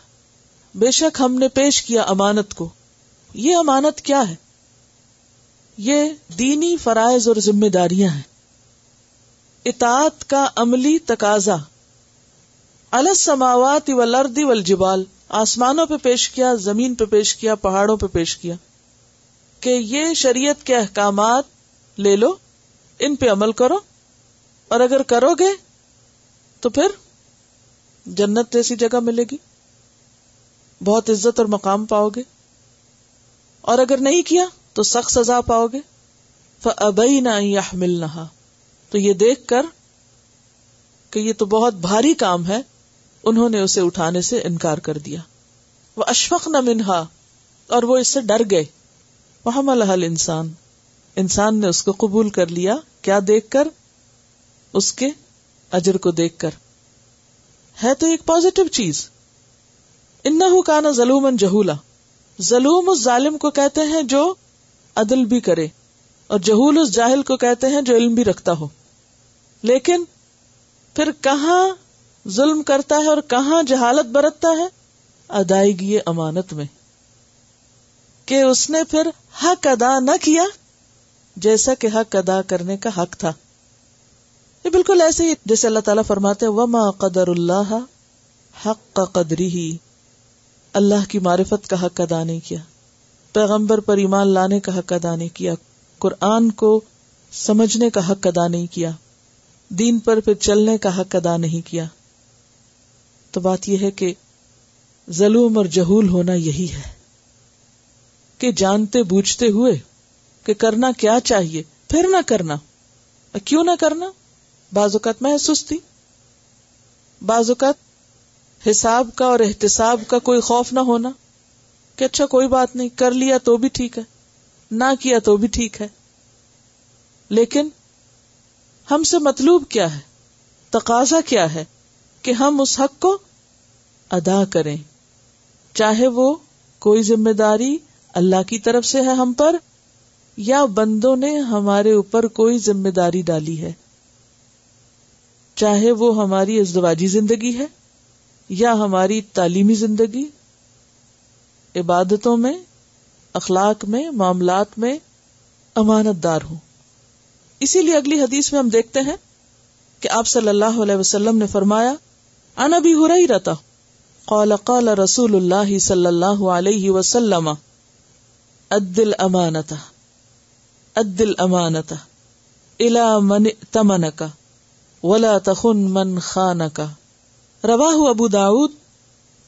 بے شک ہم نے پیش کیا امانت کو یہ امانت کیا ہے؟ یہ دینی فرائض اور ذمہ داریاں ہیں۔ اطاعت کا عملی تقاضا السماوات والارض والجبال، آسمانوں پہ پیش کیا، زمین پہ پیش کیا، پہاڑوں پہ پیش کیا۔ کہ یہ شریعت کے احکامات لے لو، ان پہ عمل کرو، اور اگر کرو گے تو پھر جنت جیسی جگہ ملے گی۔ بہت عزت اور مقام پاؤ گے۔ اور اگر نہیں کیا تو سخت سزا پاؤ گے۔ ابئی نہ مل تو یہ دیکھ کر کہ یہ تو بہت بھاری کام ہے۔ انہوں نے اسے اٹھانے سے انکار کر دیا۔ وہ اشفق نہ منہا اور وہ اس سے ڈر گئے۔ وہ الحل انسان انسان نے اس کو قبول کر لیا۔ کیا دیکھ کر؟ اس کے اجر کو دیکھ کر۔ ہے تو ایک پازیٹو چیز۔ ان کا نا ظلم جہولا ظلم اس ظالم کو کہتے ہیں جو عدل بھی کرے، اور جہول اس جاہل کو کہتے ہیں جو علم بھی رکھتا ہو۔ لیکن پھر کہاں ظلم کرتا ہے اور کہاں جہالت برتتا ہے؟ ادائیگی امانت میں۔ کہ اس نے پھر حق ادا نہ کیا، جیسا کہ حق ادا کرنے کا حق تھا۔ یہ بالکل ایسے ہی، جیسے اللہ تعالیٰ فرماتے وما قدر اللہ حق کا قدری ہی اللہ کی معرفت کا حق ادا نہیں کیا۔ پیغمبر پر ایمان لانے کا حق ادا نہیں کیا۔ قرآن کو سمجھنے کا حق ادا نہیں کیا۔ دین پر پھر چلنے کا حق ادا نہیں کیا۔ تو بات یہ ہے کہ ظلم اور جہول ہونا یہی ہے کہ جانتے بوجھتے ہوئے کہ کرنا کیا چاہیے، پھر نہ کرنا۔ کیوں نہ کرنا؟ بعض اوقات میں سستی بعض اوقات حساب کا اور احتساب کا کوئی خوف نہ ہونا کہ اچھا کوئی بات نہیں، کر لیا تو بھی ٹھیک ہے، نہ کیا تو بھی ٹھیک ہے۔ لیکن ہم سے مطلوب کیا ہے؟ تقاضا کیا ہے؟ کہ ہم اس حق کو ادا کریں۔ چاہے وہ کوئی ذمہ داری اللہ کی طرف سے ہے ہم پر، یا بندوں نے ہمارے اوپر کوئی ذمہ داری ڈالی ہے۔ چاہے وہ ہماری ازدواجی زندگی ہے یا ہماری تعلیمی زندگی، عبادتوں میں، اخلاق میں، معاملات میں امانت دار ہوں۔ اسی لیے اگلی حدیث میں ہم دیکھتے ہیں کہ آپ صلی اللہ علیہ وسلم نے فرمایا انا بھی ہو رہی رہتا قال قال رسول اللہ صلی اللہ علیہ وسلم ادل امانت ادل امانت الا من تمن کا ولا تخن من خان کا روا ابو داود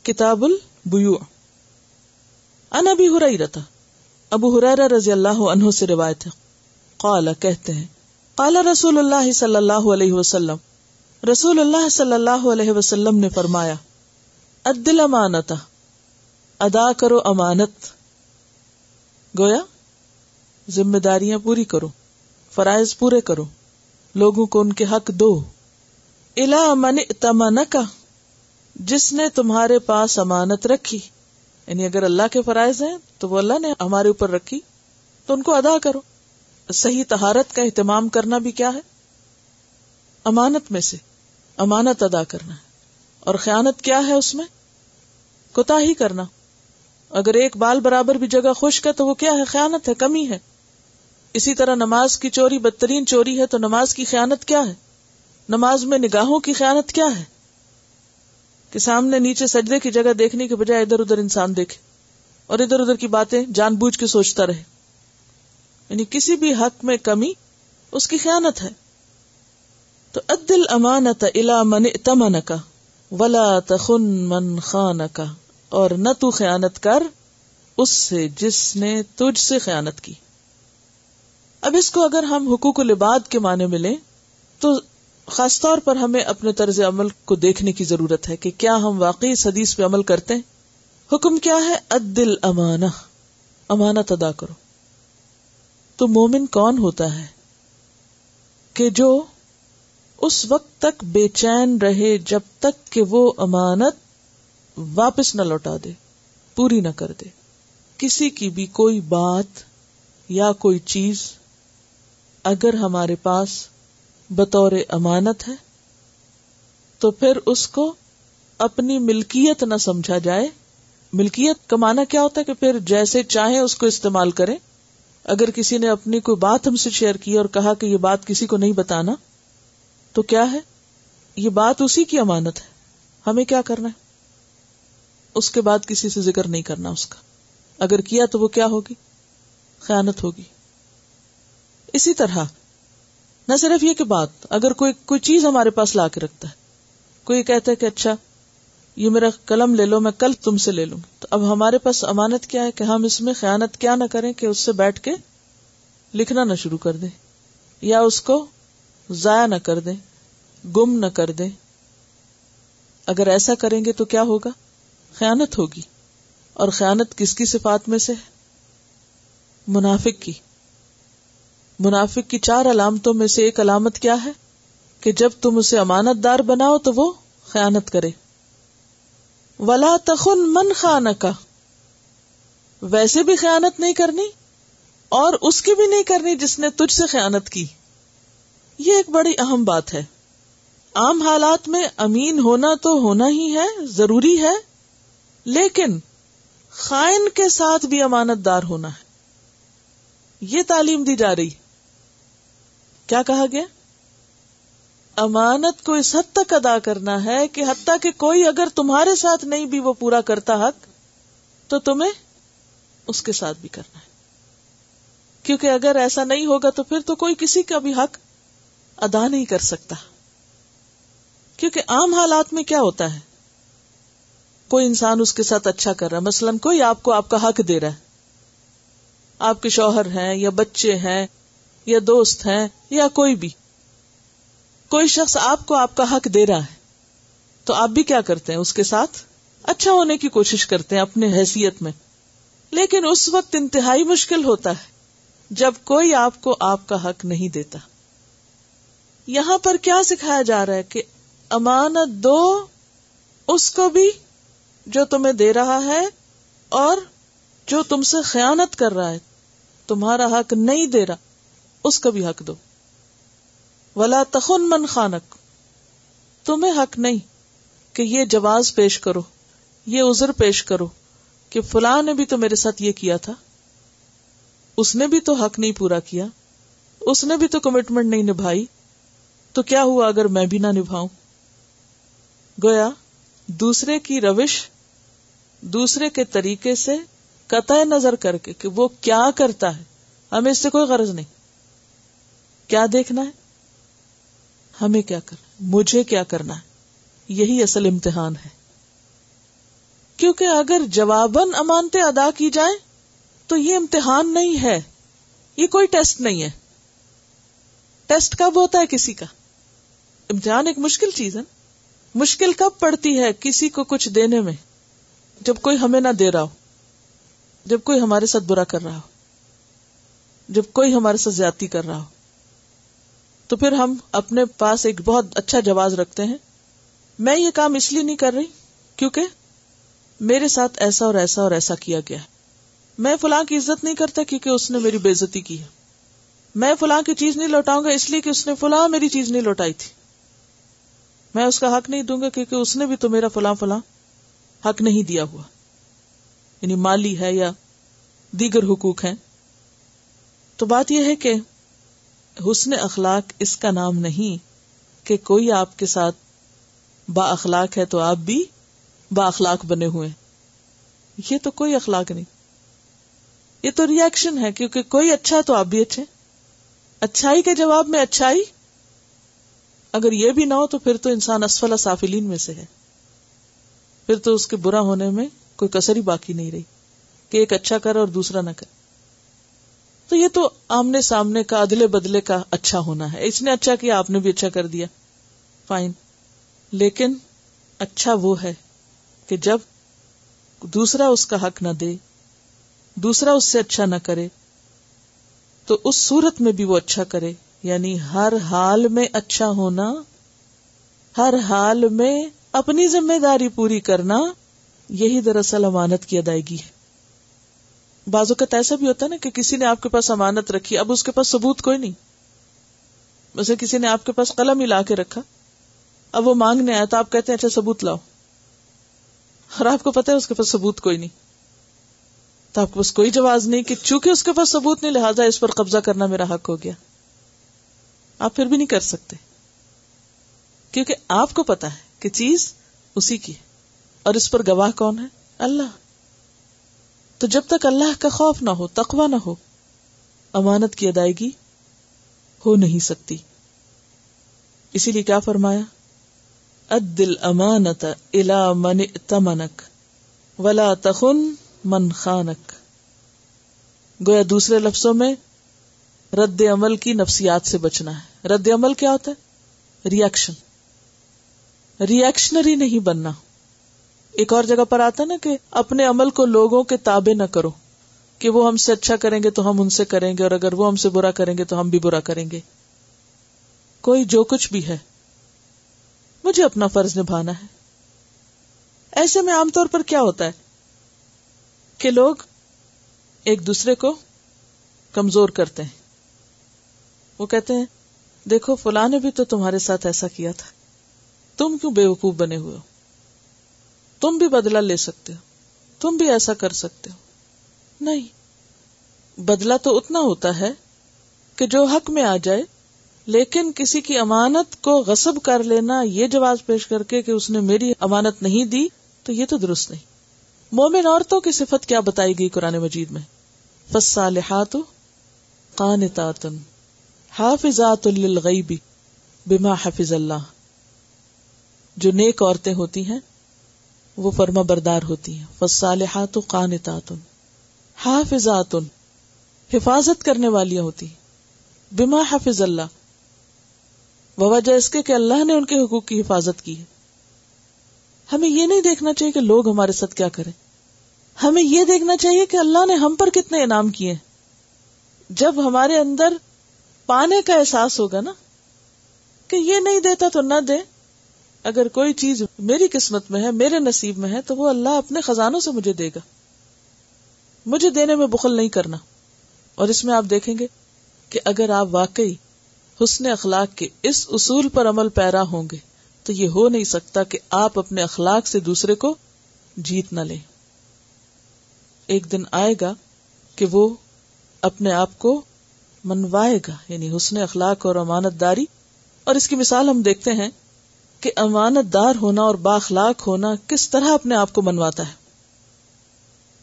کتاب البیو ان ابی ہریرہ، ابو ہریرہ رضی اللہ عنہ سے روایت ہے۔ قال، کہتے ہیں، قال رسول اللہ صلی اللہ علیہ وسلم رسول اللہ صلی اللہ علیہ وسلم نے فرمایا ادل امانت ادا کرو امانت۔ گویا ذمہ داریاں پوری کرو، فرائض پورے کرو، لوگوں کو ان کے حق دو۔ الا من تمن کا جس نے تمہارے پاس امانت رکھی۔ یعنی اگر اللہ کے فرائض ہیں، تو وہ اللہ نے ہمارے اوپر رکھی، تو ان کو ادا کرو۔ صحیح تہارت کا اہتمام کرنا بھی کیا ہے؟ امانت میں سے۔ امانت ادا کرنا ہے۔ اور خیانت کیا ہے اس میں؟ کوتا ہی کرنا۔ اگر ایک بال برابر بھی جگہ خشک ہے تو وہ کیا ہے؟ خیانت ہے، کمی ہے۔ اسی طرح نماز کی چوری بدترین چوری ہے تو نماز کی خیانت کیا ہے؟ نماز میں نگاہوں کی خیانت کیا ہے؟ کہ سامنے نیچے سجدے کی جگہ دیکھنے کے بجائے ادھر ادھر انسان دیکھے۔ اور ادھر ادھر کی باتیں جان بوجھ کے سوچتا رہے۔ یعنی کسی بھی حق میں کمی، اس کی خیانت ہے۔ تو عدل امانت الا من تمن کا ولا تخن من خان کا اور نہ تو خیانت کر اس سے جس نے تجھ سے خیانت کی۔ اب اس کو اگر ہم حقوق العباد کے معنی میں لیں، تو خاص طور پر ہمیں اپنے طرز عمل کو دیکھنے کی ضرورت ہے کہ کیا ہم واقعی اس حدیث پہ عمل کرتے ہیں۔ حکم کیا ہے؟ عدل امانہ، امانت ادا کرو۔ تو مومن کون ہوتا ہے؟ کہ جو اس وقت تک بے چین رہے جب تک کہ وہ امانت واپس نہ لوٹا دے، پوری نہ کر دے۔ کسی کی بھی کوئی بات یا کوئی چیز اگر ہمارے پاس بطور امانت ہے، تو پھر اس کو اپنی ملکیت نہ سمجھا جائے۔ ملکیت کا معنی کیا ہوتا ہے کہ پھر جیسے چاہے اس کو استعمال کرے اگر کسی نے اپنی کوئی بات ہم سے شیئر کی اور کہا کہ یہ بات کسی کو نہیں بتانا تو کیا ہے؟ یہ بات اسی کی امانت ہے۔ ہمیں کیا کرنا ہے؟ اس کے بعد کسی سے ذکر نہیں کرنا اس کا۔ اگر کیا تو وہ کیا ہوگی؟ خیانت ہوگی۔ اسی طرح، نہ صرف یہ کہ بات، اگر کوئی کوئی چیز ہمارے پاس لا کے رکھتا ہے۔ کوئی کہتا ہے کہ اچھا یہ میرا قلم لے لو، میں کل تم سے لے لوں تو اب ہمارے پاس امانت کیا ہے کہ ہم اس میں خیانت کیا نہ کریں کہ اس سے بیٹھ کے لکھنا نہ شروع کر دیں، یا اس کو ضائع نہ کر دیں، گم نہ کر دیں۔ اگر ایسا کریں گے تو کیا ہوگا؟ خیانت ہوگی۔ اور خیانت کس کی صفات میں سے ہے؟ منافق کی۔ منافق کی چار علامتوں میں سے ایک علامت کیا ہے؟ کہ جب تم اسے امانت دار بناؤ تو وہ خیانت کرے۔ ولا تخن من خان کا ویسے بھی خیانت نہیں کرنی اور اس کی بھی نہیں کرنی جس نے تجھ سے خیانت کی۔ یہ ایک بڑی اہم بات ہے۔ عام حالات میں امین ہونا تو ہونا ہی ہے، ضروری ہے، لیکن خائن کے ساتھ بھی امانت دار ہونا ہے۔ یہ تعلیم دی جا رہی۔ کیا کہا گیا؟ امانت کو اس حد تک ادا کرنا ہے کہ حتیٰ کہ کوئی اگر تمہارے ساتھ نہیں بھی وہ پورا کرتا حق، تو تمہیں اس کے ساتھ بھی کرنا ہے۔ کیونکہ اگر ایسا نہیں ہوگا تو پھر تو کوئی کسی کا بھی حق ادا نہیں کر سکتا۔ کیونکہ عام حالات میں کیا ہوتا ہے؟ کوئی انسان اس کے ساتھ اچھا کر رہا ہے۔ مثلاً کوئی آپ کو آپ کا حق دے رہا ہے۔ آپ کے شوہر ہیں یا بچے ہیں یا دوست ہیں یا کوئی بھی۔ کوئی شخص آپ کو آپ کا حق دے رہا ہے۔ تو آپ بھی کیا کرتے ہیں؟ اس کے ساتھ اچھا ہونے کی کوشش کرتے ہیں اپنے حیثیت میں۔ لیکن اس وقت انتہائی مشکل ہوتا ہے جب کوئی آپ کو آپ کا حق نہیں دیتا۔ یہاں پر کیا سکھایا جا رہا ہے کہ امانت دو اس کو بھی جو تمہیں دے رہا ہے اور جو تم سے خیانت کر رہا ہے، تمہارا حق نہیں دے رہا، اس کا بھی حق دو۔ ولا تخن من خانک تمہیں حق نہیں کہ یہ جواز پیش کرو، یہ عذر پیش کرو کہ فلاں نے بھی تو میرے ساتھ یہ کیا تھا۔ اس نے بھی تو حق نہیں پورا کیا، اس نے بھی تو کمٹمنٹ نہیں نبھائی۔ تو کیا ہوا اگر میں بھی نہ نبھاؤں؟ گویا، دوسرے کی روش دوسرے کے طریقے سے قطع نظر کر کے کہ وہ کیا کرتا ہے۔ ہمیں اس سے کوئی غرض نہیں۔ کیا دیکھنا ہے؟ ہمیں کیا کرنا مجھے کیا کرنا ہے؟ یہی اصل امتحان ہے۔ کیونکہ اگر جواباً امانتے ادا کی جائیں تو یہ امتحان نہیں ہے۔ یہ کوئی ٹیسٹ نہیں ہے۔ ٹیسٹ کب ہوتا ہے کسی کا؟ امتحان ایک مشکل چیز ہے مشکل کب پڑتی ہے کسی کو کچھ دینے میں؟ جب کوئی ہمیں نہ دے رہا ہو۔ جب کوئی ہمارے ساتھ برا کر رہا ہو۔ جب کوئی ہمارے ساتھ زیادتی کر رہا ہو۔ تو پھر ہم اپنے پاس ایک بہت اچھا جواز رکھتے ہیں۔ میں یہ کام اس لیے نہیں کر رہی کیونکہ میرے ساتھ ایسا اور ایسا اور ایسا کیا گیا۔ میں فلاں کی عزت نہیں کرتا کیونکہ اس نے میری بےزتی کی ہے۔ میں فلاں کی چیز نہیں لوٹاؤں گا اس لیے کہ اس نے فلاں میری چیز نہیں لوٹائی تھی۔ میں اس کا حق نہیں دوں گا کیونکہ اس نے بھی تو میرا فلاں فلاں حق نہیں دیا ہوا۔ یعنی مالی ہے یا دیگر حقوق ہیں۔ تو بات یہ ہے کہ حسن اخلاق اس کا نام نہیں کہ کوئی آپ کے ساتھ با اخلاق ہے تو آپ بھی با اخلاق بنے ہوئے۔ یہ تو کوئی اخلاق نہیں۔ یہ تو ریئیکشن ہے کیونکہ کوئی اچھا تو آپ بھی اچھے۔ اچھائی کے جواب میں اچھائی اگر یہ بھی نہ ہو تو پھر تو انسان اسفل سافلین میں سے ہے۔ پھر تو اس کے برا ہونے میں کوئی کسر ہی باقی نہیں رہی کہ ایک اچھا کرے اور دوسرا نہ کرے تو یہ تو آمنے سامنے کا ادلے بدلے کا اچھا ہونا ہے۔ اس نے اچھا کیا، آپ نے بھی اچھا کر دیا۔ فائن لیکن اچھا وہ ہے کہ جب دوسرا اس کا حق نہ دے، دوسرا اس سے اچھا نہ کرے، تو اس صورت میں بھی وہ اچھا کرے۔ یعنی ہر حال میں اچھا ہونا، ہر حال میں اپنی ذمہ داری پوری کرنا، یہی دراصل امانت کی ادائیگی ہے۔ بعض اوقات ایسا بھی ہوتا ہے نا کہ کسی نے آپ کے پاس امانت رکھی، اب اس کے پاس ثبوت کوئی نہیں۔ ویسے کسی نے آپ کے پاس قلم ہی لا کے رکھا، اب وہ مانگنے آیا تو آپ کہتے ہیں اچھا ثبوت لاؤ۔ اور آپ کو پتا ہے اس کے پاس ثبوت کوئی نہیں۔ تو آپ کے پاس کوئی جواز نہیں کہ چونکہ اس کے پاس ثبوت نہیں، لہٰذا اس پر قبضہ کرنا میرا حق ہو گیا۔ آپ پھر بھی نہیں کر سکتے۔ کیونکہ آپ کو پتا ہے کہ چیز اسی کی ہے۔ اور اس پر گواہ کون ہے؟ اللہ۔ تو جب تک اللہ کا خوف نہ ہو تقوا نہ ہو، امانت کی ادائیگی ہو نہیں سکتی۔ اسی لیے کیا فرمایا؟ ادل امانت الا من تمنک ولا تخن من خانک۔ گویا دوسرے لفظوں میں رد عمل کی نفسیات سے بچنا ہے۔ رد عمل کیا ہوتا ہے؟ ریئیکشن ریئیکشنری نہیں بننا۔ ایک اور جگہ پر آتا نا کہ اپنے عمل کو لوگوں کے تابع نہ کرو۔ کہ وہ ہم سے اچھا کریں گے تو ہم ان سے کریں گے، اور اگر وہ ہم سے برا کریں گے تو ہم بھی برا کریں گے۔ کوئی جو کچھ بھی ہے، مجھے اپنا فرض نبھانا ہے۔ ایسے میں عام طور پر کیا ہوتا ہے؟ کہ لوگ ایک دوسرے کو کمزور کرتے ہیں۔ وہ کہتے ہیں، دیکھو، فلاں نے بھی تو تمہارے ساتھ ایسا کیا تھا۔ تم کیوں بے وقوف بنے ہوئے ہو؟ تم بھی بدلا لے سکتے ہو۔ تم بھی ایسا کر سکتے ہو۔ نہیں بدلا تو اتنا ہوتا ہے کہ جو حق میں آ جائے، لیکن کسی کی امانت کو غصب کر لینا، یہ جواز پیش کر کے کہ اس نے میری امانت نہیں دی، تو یہ تو درست نہیں۔ مومن عورتوں کی صفت کیا بتائی گئی قرآن مجید میں؟ فصالحات قانتات۔ حافظات للغیب بما حفظ اللہ۔ جو نیک عورتیں ہوتی ہیں، وہ فرما بردار ہوتی ہیں۔ فصالحات قانتات۔ حافظات۔ حفاظت کرنے والی ہوتی ہیں۔ بما حفظ اللہ۔ وجہ اس کے کہ اللہ نے ان کے حقوق کی حفاظت کی ہے۔ ہمیں یہ نہیں دیکھنا چاہیے کہ لوگ ہمارے ساتھ کیا کریں۔ ہمیں یہ دیکھنا چاہیے کہ اللہ نے ہم پر کتنے انعام کیے جب ہمارے اندر پانے کا احساس ہوگا نا کہ یہ نہیں دیتا تو نہ دے۔ اگر کوئی چیز میری قسمت میں ہے، میرے نصیب میں ہے، تو وہ اللہ اپنے خزانوں سے مجھے دے گا۔ مجھے دینے میں بخل نہیں کرنا۔ اور اس میں آپ دیکھیں گے کہ اگر آپ واقعی حسن اخلاق کے اس اصول پر عمل پیرا ہوں گے، تو یہ ہو نہیں سکتا کہ آپ اپنے اخلاق سے دوسرے کو جیت نہ لیں۔ ایک دن آئے گا کہ وہ اپنے آپ کو منوائے گا یعنی حسن اخلاق اور امانت داری۔ اور اس کی مثال ہم دیکھتے ہیں کہ امانت دار ہونا اور باخلاق ہونا کس طرح اپنے آپ کو منواتا ہے۔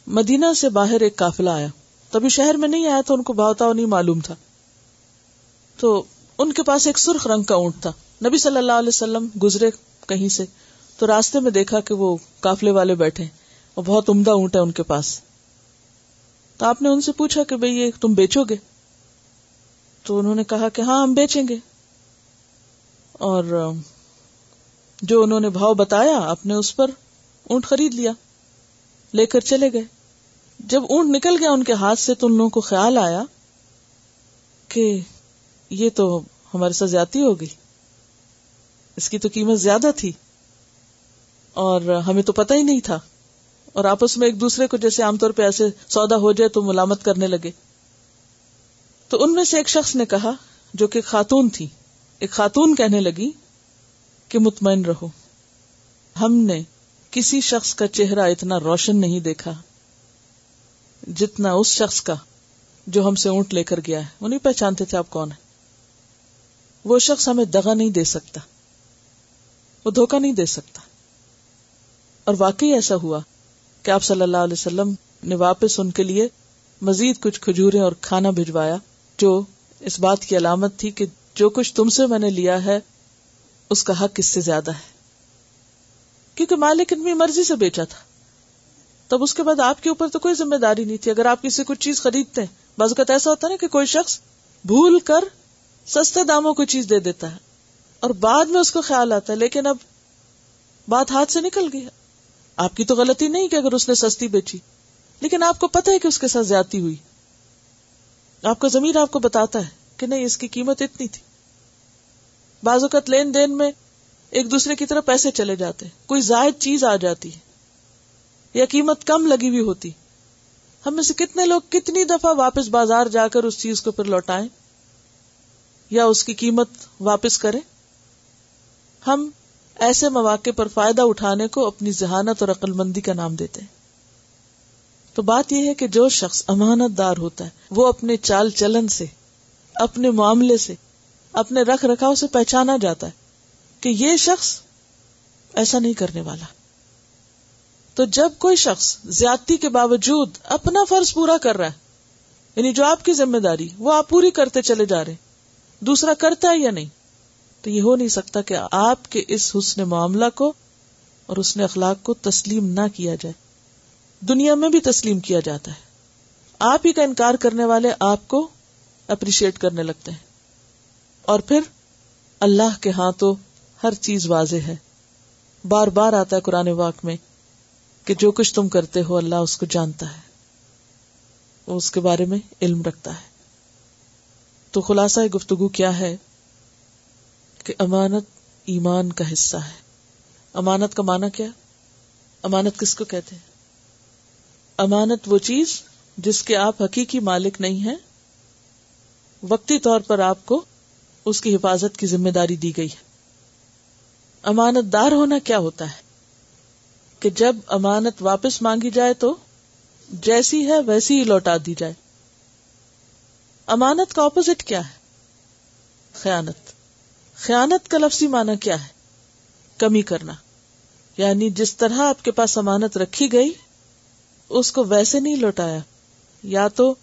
مدینہ سے باہر ایک قافلہ آیا۔ تبھی شہر میں نہیں آیا تو ان کو بہتا نہیں معلوم تھا۔ تو ان کے پاس ایک سرخ رنگ کا اونٹ تھا۔ نبی صلی اللہ علیہ وسلم گزرے کہیں سے تو راستے میں دیکھا کہ وہ کافلے والے بیٹھے اور بہت عمدہ اونٹ ہے ان کے پاس۔ تو آپ نے ان سے پوچھا کہ بھئی یہ تم بیچو گے؟ تو انہوں نے کہا کہ ہاں ہم بیچیں گے۔ اور جو انہوں نے بھاؤ بتایا، آپ نے اس پر اونٹ خرید لیا، لے کر چلے گئے۔ جب اونٹ نکل گیا ان کے ہاتھ سے، تو ان لوگوں کو خیال آیا کہ یہ تو ہمارے ساتھ زیادتی ہوگی اس کی تو قیمت زیادہ تھی۔ اور ہمیں تو پتہ ہی نہیں تھا۔ اور آپس میں ایک دوسرے کو جیسے عام طور پہ ایسے سودا ہو جائے تو ملامت کرنے لگے۔ تو ان میں سے ایک شخص نے کہا جو کہ خاتون تھی۔ ایک خاتون کہنے لگی کہ مطمئن رہو، ہم نے کسی شخص کا چہرہ اتنا روشن نہیں دیکھا جتنا اس شخص کا جو ہم سے اونٹ لے کر گیا ہے۔ وہ نہیں پہچانتے تھے آپ کون ہے وہ شخص ہمیں دگا نہیں دے سکتا، وہ دھوکا نہیں دے سکتا۔ اور واقعی ایسا ہوا کہ آپ صلی اللہ علیہ وسلم نے واپس ان کے لیے مزید کچھ کھجورے اور کھانا بھجوایا۔ جو اس بات کی علامت تھی کہ جو کچھ تم سے میں نے لیا ہے، اس کا حق اس سے زیادہ ہے۔ کیونکہ مالک اتنی مرضی سے بیچا تھا۔ تب اس کے بعد آپ کے اوپر تو کوئی ذمہ داری نہیں تھی۔ اگر آپ کسی کچھ چیز خریدتے ہیں، بعض اوقات ایسا ہوتا ہے نا کہ کوئی شخص بھول کر سستے داموں کو چیز دے دیتا ہے اور بعد میں اس کو خیال آتا ہے، لیکن اب بات ہاتھ سے نکل گئی آپ کی تو غلطی نہیں کہ اگر اس نے سستی بیچی، لیکن آپ کو پتا ہے کہ اس کے ساتھ زیادتی ہوئی۔ آپ کا زمین آپ کو بتاتا ہے کہ نہیں، اس کی قیمت اتنی تھی۔ بعض اوقات لین دین میں ایک دوسرے کی طرف پیسے چلے جاتے ہیں کوئی زائد چیز آ جاتی ہے یا قیمت کم لگی ہوئی ہوتی۔ ہم میں سے کتنے لوگ کتنی دفعہ واپس بازار جا کر اس چیز کو پھر لوٹائیں یا اس کی قیمت واپس کرے ہم ایسے مواقع پر فائدہ اٹھانے کو اپنی ذہانت اور عقل مندی کا نام دیتے ہیں۔ تو بات یہ ہے کہ جو شخص امانت دار ہوتا ہے، وہ اپنے چال چلن سے، اپنے معاملے سے، اپنے رکھ رکھاؤ سے پہچانا جاتا ہے کہ یہ شخص ایسا نہیں کرنے والا۔ تو جب کوئی شخص زیادتی کے باوجود اپنا فرض پورا کر رہا ہے یعنی جو آپ کی ذمہ داری، وہ آپ پوری کرتے چلے جا رہے دوسرا کرتا ہے یا نہیں، تو یہ ہو نہیں سکتا کہ آپ کے اس حسن معاملہ کو اور اس نے اخلاق کو تسلیم نہ کیا جائے۔ دنیا میں بھی تسلیم کیا جاتا ہے۔ آپ ہی کا انکار کرنے والے آپ کو اپریشیٹ کرنے لگتے ہیں۔ اور پھر اللہ کے ہاں تو ہر چیز واضح ہے۔ بار بار آتا ہے قرآن واق میں کہ جو کچھ تم کرتے ہو اللہ اس کو جانتا ہے۔ وہ اس کے بارے میں علم رکھتا ہے۔ تو خلاصہ گفتگو کیا ہے کہ امانت ایمان کا حصہ ہے۔ امانت کا معنی کیا امانت کس کو کہتے ہیں؟ امانت وہ چیز جس کے آپ حقیقی مالک نہیں ہیں۔ وقتی طور پر آپ کو اس کی حفاظت کی ذمہ داری دی گئی ہے۔ امانت دار ہونا کیا ہوتا ہے؟ کہ جب امانت واپس مانگی جائے تو جیسی ہے ویسی ہی لوٹا دی جائے۔ امانت کا اپوزٹ کیا ہے؟ خیانت۔ خیانت کا لفظی معنی کیا ہے؟ کمی کرنا۔ یعنی جس طرح آپ کے پاس امانت رکھی گئی اس کو ویسے نہیں لوٹایا۔ یا تو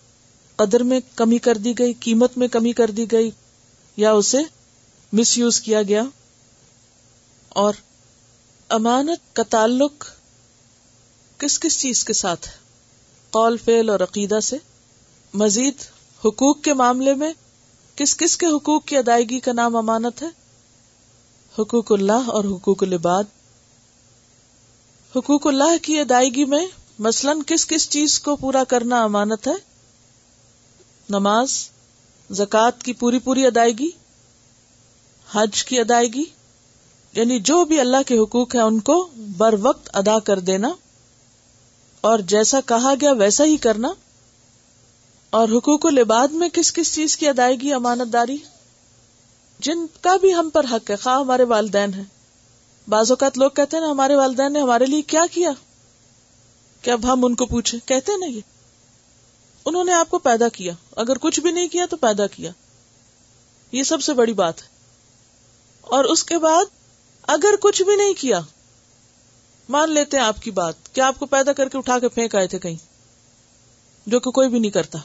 قدر میں کمی کر دی گئی، قیمت میں کمی کر دی گئی، یا اسے مس یوز کیا گیا۔ اور امانت کا تعلق کس کس چیز کے ساتھ ہے؟ قول فیل اور عقیدہ سے۔ مزید حقوق کے معاملے میں کس کس کے حقوق کی ادائیگی کا نام امانت ہے؟ حقوق اللہ اور حقوق العباد۔ حقوق اللہ کی ادائیگی میں مثلاً کس کس چیز کو پورا کرنا امانت ہے؟ نماز، زکوٰۃ کی پوری پوری ادائیگی، حج کی ادائیگی یعنی جو بھی اللہ کے حقوق ہیں ان کو بر وقت ادا کر دینا، اور جیسا کہا گیا ویسا ہی کرنا۔ اور حقوق العباد میں کس کس چیز کی ادائیگی امانت داری؟ جن کا بھی ہم پر حق ہے، خواہ ہمارے والدین ہیں۔ بعض اوقات لوگ کہتے ہیں نا، ہمارے والدین نے ہمارے لیے کیا کیا؟ کہ اب ہم ان کو پوچھیں۔ کہتے نا یہ۔ انہوں نے آپ کو پیدا کیا۔ اگر کچھ بھی نہیں کیا تو پیدا کیا۔ یہ سب سے بڑی بات ہے۔ اور اس کے بعد اگر کچھ بھی نہیں کیا، مان لیتے ہیں آپ کی بات کیا آپ کو پیدا کر کے اٹھا کے پھینک آئے تھے کہیں، جو کہ کوئی بھی نہیں کرتا۔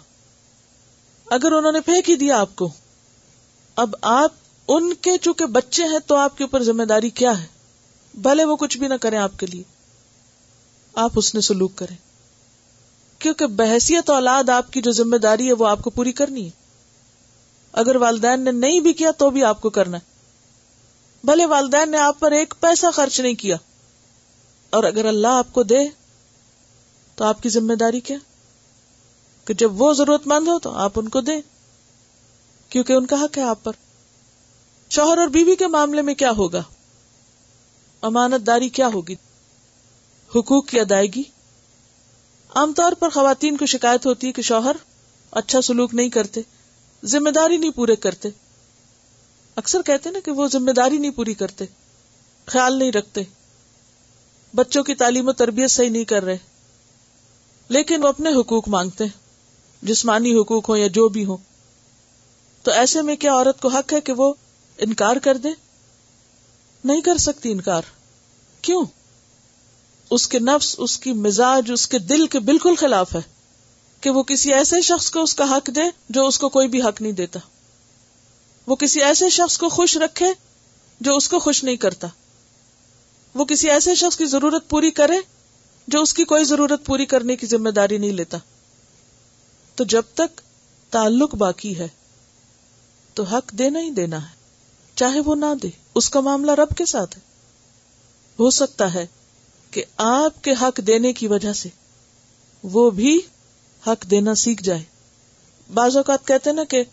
اگر انہوں نے پھینک ہی دیا آپ کو، اب آپ ان کے چونکہ بچے ہیں تو آپ کے اوپر ذمہ داری کیا ہے؟ بھلے وہ کچھ بھی نہ کریں آپ کے لیے۔ آپ اس نے سلوک کریں۔ کیونکہ بحثیت اولاد آپ کی جو ذمہ داری ہے وہ آپ کو پوری کرنی ہے۔ اگر والدین نے نہیں بھی کیا تو بھی آپ کو کرنا ہے۔ بھلے والدین نے آپ پر ایک پیسہ خرچ نہیں کیا۔ اور اگر اللہ آپ کو دے، تو آپ کی ذمہ داری کیا؟ کہ جب وہ ضرورت مند ہو تو آپ ان کو دیں۔ کیونکہ ان کا حق ہے آپ پر۔ شوہر اور بیوی کے معاملے میں کیا ہوگا؟ امانت داری کیا ہوگی؟ حقوق کی ادائیگی۔ عام طور پر خواتین کو شکایت ہوتی ہے کہ شوہر اچھا سلوک نہیں کرتے ذمہ داری نہیں پورے کرتے۔ اکثر کہتے نا کہ وہ ذمہ داری نہیں پوری کرتے، خیال نہیں رکھتے۔ بچوں کی تعلیم و تربیت صحیح نہیں کر رہے۔ لیکن وہ اپنے حقوق مانگتے جسمانی حقوق ہو یا جو بھی ہو تو ایسے میں کیا عورت کو حق ہے کہ وہ انکار کر دے؟ نہیں کر سکتی انکار۔ کیوں؟ اس کے نفس، اس کی مزاج، اس کے دل کے بالکل خلاف ہے کہ وہ کسی ایسے شخص کو اس کا حق دے جو اس کو کوئی بھی حق نہیں دیتا۔ وہ کسی ایسے شخص کو خوش رکھے جو اس کو خوش نہیں کرتا۔ وہ کسی ایسے شخص کی ضرورت پوری کرے جو اس کی کوئی ضرورت پوری کرنے کی ذمہ داری نہیں لیتا۔ تو جب تک تعلق باقی ہے، تو حق دینا ہی دینا ہے، چاہے وہ نہ دے۔ اس کا معاملہ رب کے ساتھ ہے۔ ہو سکتا ہے کہ آپ کے حق دینے کی وجہ سے وہ بھی حق دینا سیکھ جائے۔ بعض اوقات کہتے نا کہ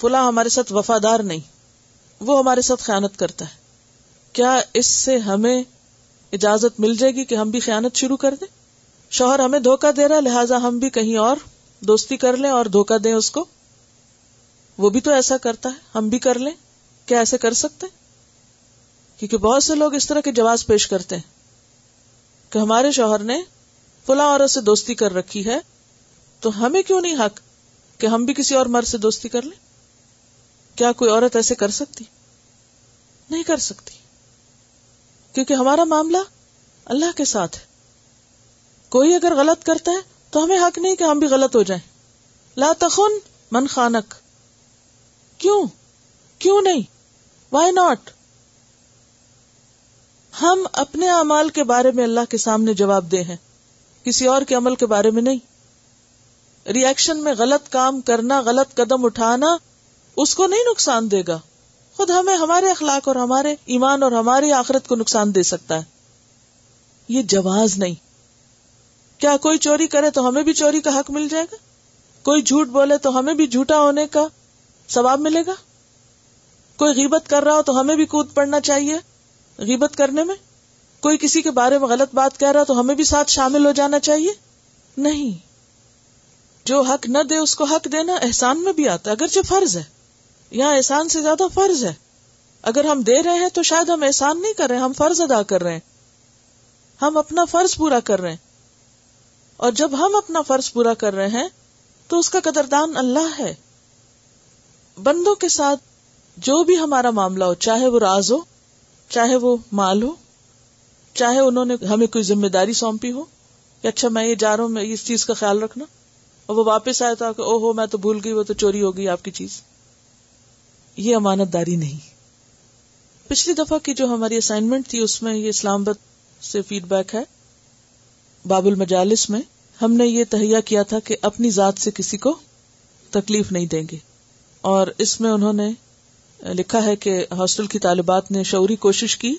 فلاں ہمارے ساتھ وفادار نہیں، وہ ہمارے ساتھ خیانت کرتا ہے۔ کیا اس سے ہمیں اجازت مل جائے گی کہ ہم بھی خیانت شروع کر دیں؟ شوہر ہمیں دھوکہ دے رہا لہٰذا ہم بھی کہیں اور دوستی کر لیں اور دھوکہ دیں اس کو۔ وہ بھی تو ایسا کرتا ہے، ہم بھی کر لیں۔ کیا ایسے کر سکتے کیونکہ بہت سے لوگ اس طرح کے جواز پیش کرتے ہیں۔ کہ ہمارے شوہر نے فلاں عورت سے دوستی کر رکھی ہے، تو ہمیں کیوں نہیں حق کہ ہم بھی کسی اور مرد سے دوستی کر لیں؟ کیا کوئی عورت ایسے کر سکتی؟ نہیں کر سکتی۔ کیونکہ ہمارا معاملہ اللہ کے ساتھ ہے۔ کوئی اگر غلط کرتا ہے، تو ہمیں حق نہیں کہ ہم بھی غلط ہو جائیں۔ لا تخن من خانک۔ کیوں؟ کیوں نہیں؟ وائی ناٹ ہم اپنے اعمال کے بارے میں اللہ کے سامنے جواب دے ہیں۔ کسی اور کے عمل کے بارے میں نہیں۔ ریئیکشن میں غلط کام کرنا، غلط قدم اٹھانا اس کو نہیں نقصان دے گا۔ خود ہمیں ہمارے اخلاق اور ہمارے ایمان اور ہماری آخرت کو نقصان دے سکتا ہے۔ یہ جواز نہیں۔ کیا کوئی چوری کرے تو ہمیں بھی چوری کا حق مل جائے گا؟ کوئی جھوٹ بولے تو ہمیں بھی جھوٹا ہونے کا ثواب ملے گا؟ کوئی غیبت کر رہا ہو تو ہمیں بھی کود پڑنا چاہیے۔ غیبت کرنے میں؟ کوئی کسی کے بارے میں غلط بات کہہ رہا تو ہمیں بھی ساتھ شامل ہو جانا چاہیے؟ نہیں۔ جو حق نہ دے اس کو حق دینا احسان میں بھی آتا ہے، اگر جو فرض ہے۔ یہاں احسان سے زیادہ فرض ہے۔ اگر ہم دے رہے ہیں تو شاید ہم احسان نہیں کر رہے، ہم فرض ادا کر رہے ہیں۔ ہم اپنا فرض پورا کر رہے ہیں۔ اور جب ہم اپنا فرض پورا کر رہے ہیں، تو اس کا قدردان اللہ ہے۔ بندوں کے ساتھ جو بھی ہمارا معاملہ ہو، چاہے وہ راز ہو چاہے وہ مال ہو، چاہے انہوں نے ہمیں کوئی ذمہ داری سونپی ہو، کہ اچھا میں یہ جا رہا ہوں، میں اس چیز کا خیال رکھنا۔ اور وہ واپس آئے تو او ہو میں تو بھول گئی، وہ تو چوری ہو گئی آپ کی چیز۔ یہ امانت داری نہیں۔ پچھلی دفعہ کی جو ہماری اسائنمنٹ تھی، اس میں یہ اسلام آباد سے فیڈ بیک ہے۔ باب المجالس میں ہم نے یہ تہیا کیا تھا کہ اپنی ذات سے کسی کو تکلیف نہیں دیں گے۔ اور اس میں انہوں نے لکھا ہے کہ ہاسٹل کی طالبات نے شعوری کوشش کی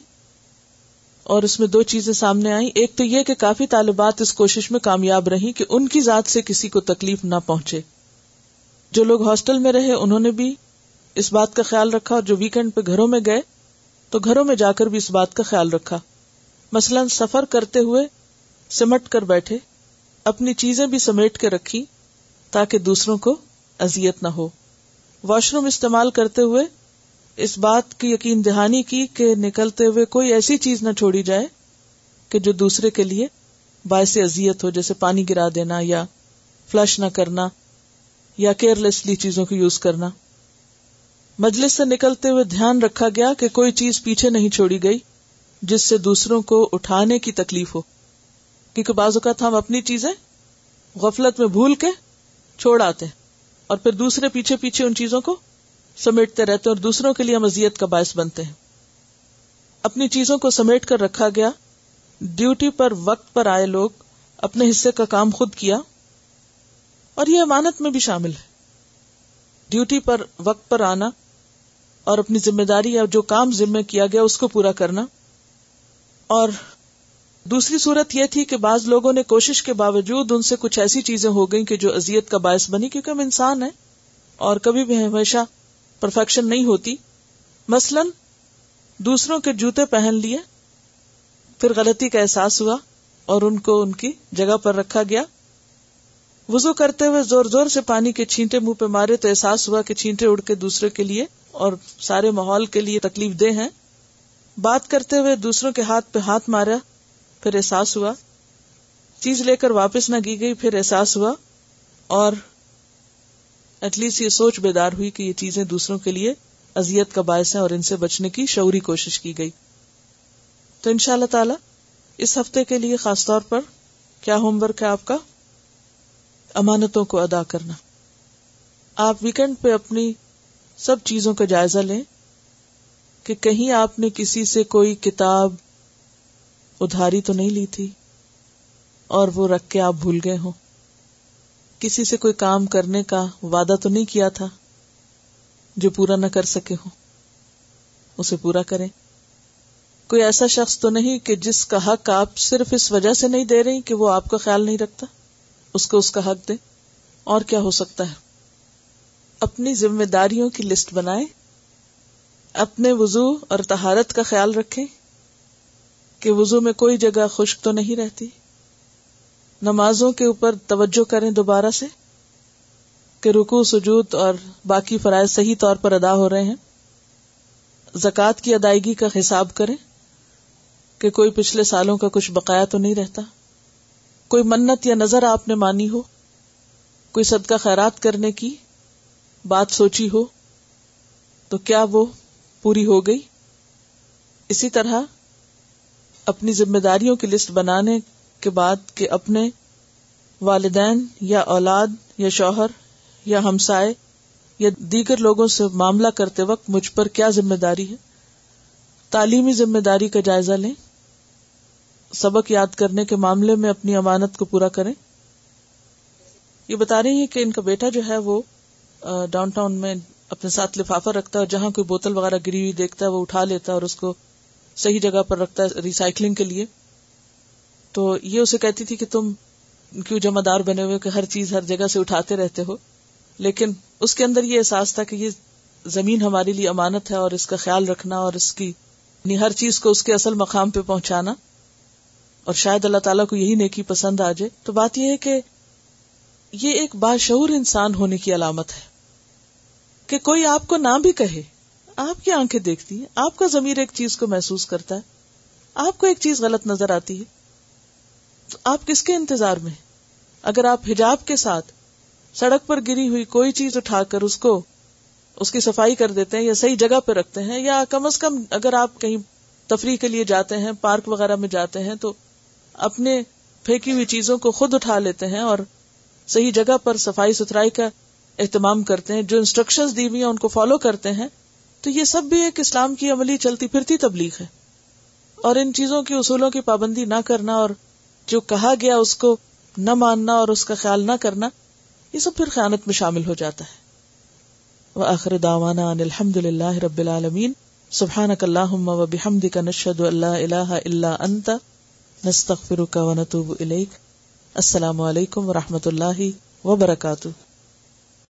اور اس میں دو چیزیں سامنے آئیں۔ ایک تو یہ کہ کافی طالبات اس کوشش میں کامیاب رہی کہ ان کی ذات سے کسی کو تکلیف نہ پہنچے۔ جو لوگ ہاسٹل میں رہے، انہوں نے بھی اس بات کا خیال رکھا اور جو ویکینڈ پہ گھروں میں گئے، تو گھروں میں جا کر بھی اس بات کا خیال رکھا۔ مثلاً سفر کرتے ہوئے سمٹ کر بیٹھے، اپنی چیزیں بھی سمیٹ کے رکھی تاکہ دوسروں کو ازیت نہ ہو۔ واش روم استعمال کرتے ہوئے اس بات کی یقین دہانی کی کہ نکلتے ہوئے کوئی ایسی چیز نہ چھوڑی جائے کہ جو دوسرے کے لیے باعث اذیت ہو، جیسے پانی گرا دینا یا فلش نہ کرنا یا کیئر لیسلی چیزوں کو یوز کرنا۔ مجلس سے نکلتے ہوئے دھیان رکھا گیا کہ کوئی چیز پیچھے نہیں چھوڑی گئی، جس سے دوسروں کو اٹھانے کی تکلیف ہو۔ کیونکہ بعض اوقات ہم اپنی چیزیں غفلت میں بھول کے چھوڑ آتے اور پھر دوسرے پیچھے پیچھے ان چیزوں کو سمیٹتے رہتے ہیں اور دوسروں کے لیے مزیت کا باعث بنتے ہیں۔ اپنی چیزوں کو سمیٹ کر رکھا گیا۔ ڈیوٹی پر وقت پر آئے لوگ اپنے حصے کا کام خود کیا۔ اور یہ امانت میں بھی شامل ہے۔ ڈیوٹی پر وقت پر آنا اور اپنی ذمہ داری یا جو کام ذمہ کیا گیا اس کو پورا کرنا۔ اور دوسری صورت یہ تھی کہ بعض لوگوں نے کوشش کے باوجود ان سے کچھ ایسی چیزیں ہو گئیں کہ جو اذیت کا باعث بنی، کیونکہ ہم انسان ہیں اور کبھی بھی ہمیشہ پرفیکشن نہیں ہوتی۔ مثلا دوسروں کے جوتے پہن لیے، پھر غلطی کا احساس ہوا اور ان کو ان کی جگہ پر رکھا گیا۔ وزو کرتے ہوئے زور زور سے پانی کے چھینٹے منہ پہ مارے تو احساس ہوا کہ چھینٹے اڑ کے دوسرے کے لیے اور سارے ماحول کے لیے تکلیف دہ ہیں۔ بات کرتے ہوئے دوسروں کے ہاتھ پہ ہاتھ مارا، پھر احساس ہوا۔ چیز لے کر واپس نہ کی گئی، پھر احساس ہوا اور ایٹ لیسٹ یہ سوچ بیدار ہوئی کہ یہ چیزیں دوسروں کے لیے ازیت کا باعث ہے اور ان سے بچنے کی شعوری کوشش کی گئی۔ تو ان شاء اللہ تعالی، اس ہفتے کے لیے خاص طور پر کیا ہوم ورک ہے آپ کا؟ امانتوں کو ادا کرنا۔ آپ ویکینڈ پہ اپنی سب چیزوں کا جائزہ لیں کہ کہیں آپ نے کسی سے کوئی کتاب ادھاری تو نہیں لی تھی اور وہ رکھ کے آپ بھول گئے ہوں۔ کسی سے کوئی کام کرنے کا وعدہ تو نہیں کیا تھا جو پورا نہ کر سکے ہو اسے پورا کریں۔ کوئی ایسا شخص تو نہیں کہ جس کا حق آپ صرف اس وجہ سے نہیں دے رہی کہ وہ آپ کا خیال نہیں رکھتا؟ اس کو اس کا حق دے اور کیا ہو سکتا ہے؟ اپنی ذمہ داریوں کی لسٹ بنائے اپنے وضو اور تہارت کا خیال رکھے کہ وضو میں کوئی جگہ خشک تو نہیں رہتی۔ نمازوں کے اوپر توجہ کریں دوبارہ سے کہ رکو سجود اور باقی فرائض صحیح طور پر ادا ہو رہے ہیں۔ زکوٰۃ کی ادائیگی کا حساب کریں کہ کوئی پچھلے سالوں کا کچھ بقایا تو نہیں رہتا۔ کوئی منت یا نظر آپ نے مانی ہو، کوئی صدقہ خیرات کرنے کی بات سوچی ہو، تو کیا وہ پوری ہو گئی؟ اسی طرح اپنی ذمہ داریوں کی لسٹ بنانے کے بعد کہ اپنے والدین یا اولاد یا شوہر یا ہمسائے یا دیگر لوگوں سے معاملہ کرتے وقت مجھ پر کیا ذمہ داری ہے؟ تعلیمی ذمہ داری کا جائزہ لیں؟ سبق یاد کرنے کے معاملے میں اپنی امانت کو پورا کریں؟ یہ بتا رہی ہیں کہ ان کا بیٹا جو ہے وہ ڈاؤن ٹاؤن میں اپنے ساتھ لفافہ رکھتا ہے اور جہاں کوئی بوتل وغیرہ گری ہوئی دیکھتا ہے وہ اٹھا لیتا ہے اور اس کو صحیح جگہ پر رکھتا ہے ریسائکلنگ کے لیے۔ تو یہ اسے کہتی تھی کہ تم کیوں جمع دار بنے ہوئے کہ ہر چیز ہر جگہ سے اٹھاتے رہتے ہو؟ لیکن اس کے اندر یہ احساس تھا کہ یہ زمین ہمارے لیے امانت ہے اور اس کا خیال رکھنا اور اس کی یعنی ہر چیز کو اس کے اصل مقام پہ پہنچانا۔ اور شاید اللہ تعالیٰ کو یہی نیکی پسند آ جائے۔ تو بات یہ ہے کہ یہ ایک باشعور انسان ہونے کی علامت ہے۔ کہ کوئی آپ کو نہ بھی کہے، آپ کی آنکھیں دیکھتی ہیں، آپ کا ضمیر ایک چیز کو محسوس کرتا ہے، آپ کو ایک چیز غلط نظر آتی ہے۔ آپ کس کے انتظار میں اگر آپ حجاب کے ساتھ سڑک پر گری ہوئی کوئی چیز اٹھا کر اس کو اس کی صفائی کر دیتے ہیں یا صحیح جگہ پہ رکھتے ہیں یا کم از کم اگر آپ کہیں تفریح کے لیے جاتے ہیں، پارک وغیرہ میں جاتے ہیں، تو اپنے پھینکی ہوئی چیزوں کو خود اٹھا لیتے ہیں اور صحیح جگہ پر صفائی ستھرائی کا اہتمام کرتے ہیں، جو انسٹرکشن دی ہوئی ہیں، ان کو فالو کرتے ہیں۔ تو یہ سب بھی ایک اسلام کی عملی چلتی پھرتی تبلیغ ہے۔ اور ان چیزوں کی اصولوں کی پابندی نہ کرنا اور جو کہا گیا اس کو نہ ماننا اور اس کا خیال نہ کرنا، یہ سب پھر خیانت میں شامل ہو جاتا ہے۔ وآخر دعوانا ان الحمد للہ رب العالمین۔ سبحانک اللہم و بحمدک نشہد اللہ الہ الا انت۔ نستغفرک و نتوب الیک۔ السلام علیکم و رحمت اللہ وبرکاتہ۔